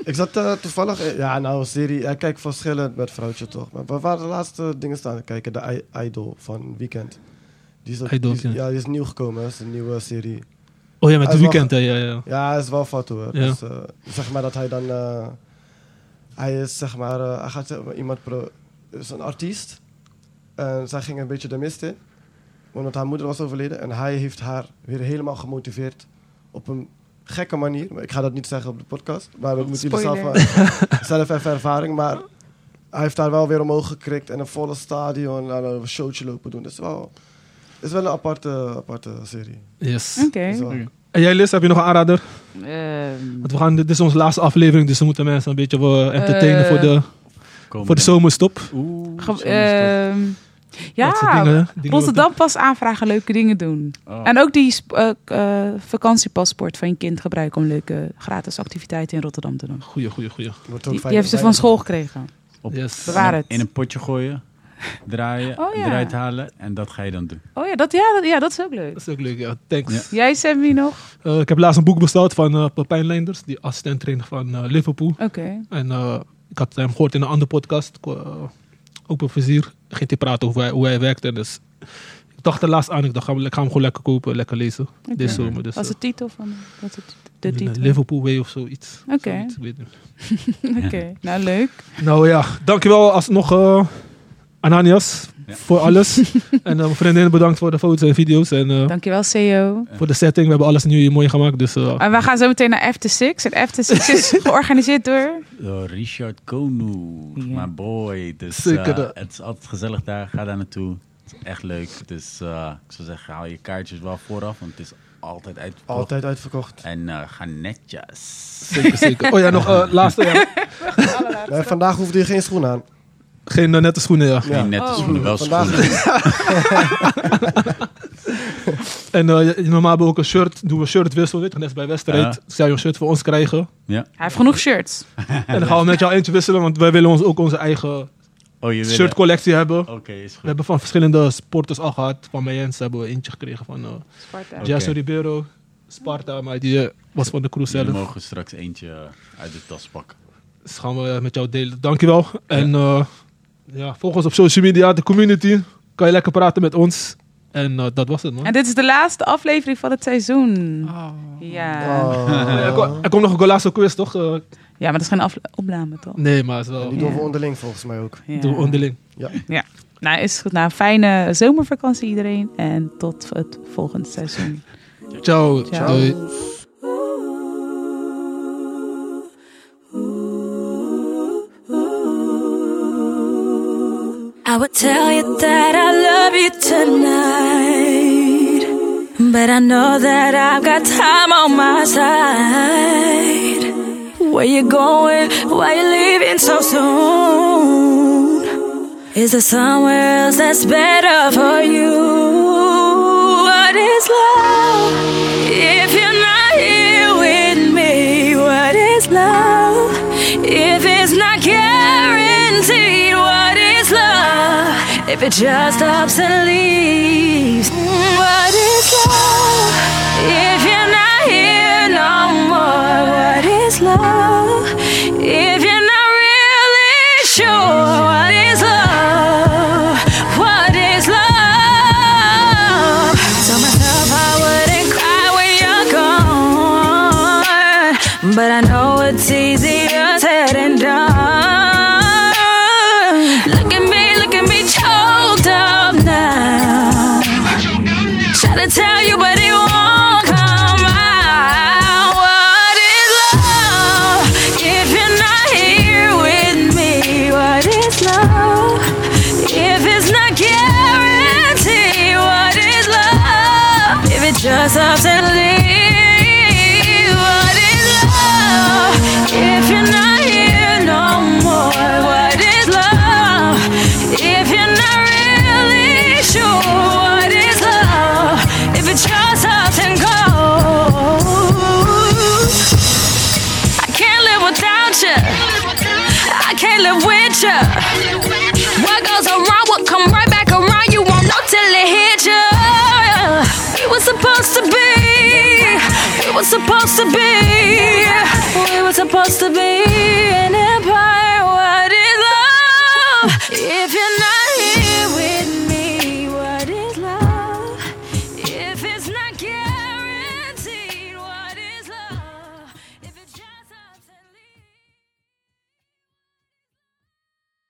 Ik zat eh, toevallig... Ja, nou, een serie... Ik kijk verschillend met vrouwtje toch. Maar we waren de laatste dingen staan kijken. De I- Idol van Weekend. Die is, ook- Idol, die is- ja. ja, die is nieuw gekomen. Dat is een nieuwe serie. Oh ja, met de wel weekend, hè, ja, ja. Ja, hij is wel fout hoor. Ja. Dus, eh, zeg maar dat hij dan... eh, hij is zeg maar... eh, hij gaat iemand... Pro, is een artiest. En zij ging een beetje de mist in. Want haar moeder was overleden. En hij heeft haar weer helemaal gemotiveerd. Op een gekke manier. Maar ik ga dat niet zeggen op de podcast. Maar dat moet jullie zelf, zelf even ervaring. Maar hij heeft haar wel weer omhoog gekrikt. En een volle stadion. En een showtje lopen doen. Dat is wel... is wel een aparte, aparte serie. Yes. Oké. Is wel- En jij, Liz, heb je nog een aanrader? Ehm, Want we gaan, dit is onze laatste aflevering, dus we moeten mensen een beetje eh, entertainen Eh, voor, de, Komen voor de er- zomerstop. Oeh, ge- ehm, ja, dingen, dingen Rotterdam pas aanvragen, leuke dingen doen. Oh. En ook die sp- eh, k- eh, vakantiepaspoort van je kind gebruiken om leuke gratis activiteiten in Rotterdam te doen. Goeie, goeie, goeie. Wordt ook Die, fijn- die heeft ze van school gekregen. Op- Yes. Bewaar het. In een potje gooien, draaien, Oh, ja. eruit halen en dat ga je dan doen. Oh ja, dat, ja, dat, ja, dat is ook leuk. Dat is ook leuk, ja. Thanks. Ja. Jij, Sammy, nog? Eh, ik heb laatst een boek besteld van eh Pepijn Leinders, die assistent trainer van eh, Liverpool. Oké. En eh, ik had hem gehoord in een andere podcast, uh, Open Vizier. Ging hij praten over hoe hij, hoe hij werkte. Dus ik dacht er laatst aan, ik dacht, ga, ik ga hem gewoon lekker kopen, lekker lezen. Oké. Deze zomer. Dus, eh, de titel van wat is het, de titel? Liverpool Way of zoiets. Oké. Zoiets, ik weet niet. Oké, nou leuk. Nou ja, dankjewel alsnog uh, Ananias Ja. voor alles. en uh, mijn vriendin bedankt voor de foto's en video's. En uh, Dankjewel, CEO. voor de setting. We hebben alles nu hier mooi gemaakt. Dus uh, En we gaan zo meteen naar After Six. En After Six is georganiseerd door... Door Richard Konu, Ja. my boy. Dus Zeker eh, het is altijd gezellig daar. Ga daar naartoe. Het is echt leuk. Dus eh, ik zou zeggen, haal je kaartjes wel vooraf, want het is altijd uitverkocht. Altijd uitverkocht. En eh, ga netjes. zeker, zeker. Oh ja, nog uh, laatste. Ja. Nee, vandaag hoefde je geen schoen aan. Geen uh, nette schoenen, ja. Ja. Geen nette Oh. schoenen, wel Vandaag- schoenen. En uh, je- normaal hebben we ook een shirt. Doen we shirtwissel, weet je. Net bij wedstrijd. Ja. Zou je een shirt voor ons krijgen. Ja. Hij heeft genoeg shirts. En dan gaan we met jou eentje wisselen. Want wij willen ons ook onze eigen Oh, je wil... shirtcollectie hebben. Oké, is We goed. hebben van verschillende sporters al gehad. Van Mayens hebben we eentje gekregen van uh, Sparta. Jason Ribeiro, Sparta. Maar die was van de crew zelf. Jullie mogen straks eentje eh, uit de tas pakken. Dus gaan we met jou delen. Dankjewel. En uh, ja, volg ons op social media, de community. Kan je lekker praten met ons. En uh, dat was het, man. En dit is de laatste aflevering van het seizoen. Ja. Oh. er, komt, er komt nog een Golazo quiz, toch? Uh, ja, maar dat is geen opname, toch? nee, maar het is wel... Die doen we onderling volgens mij ook. Ja. Doen we onderling. Ja. Nou, is goed. Nou, fijne zomervakantie iedereen. En tot het volgende seizoen. Ciao. Ciao. Doei. Would tell you that I love you tonight. But I know that I've got time on my side. Where you going? Why you leaving so soon? Is there somewhere else that's better for you? What is love? If it just ups and leaves, what is love? If you're not here no more, what is love? If you're not really sure, supposed to be. We were supposed to be.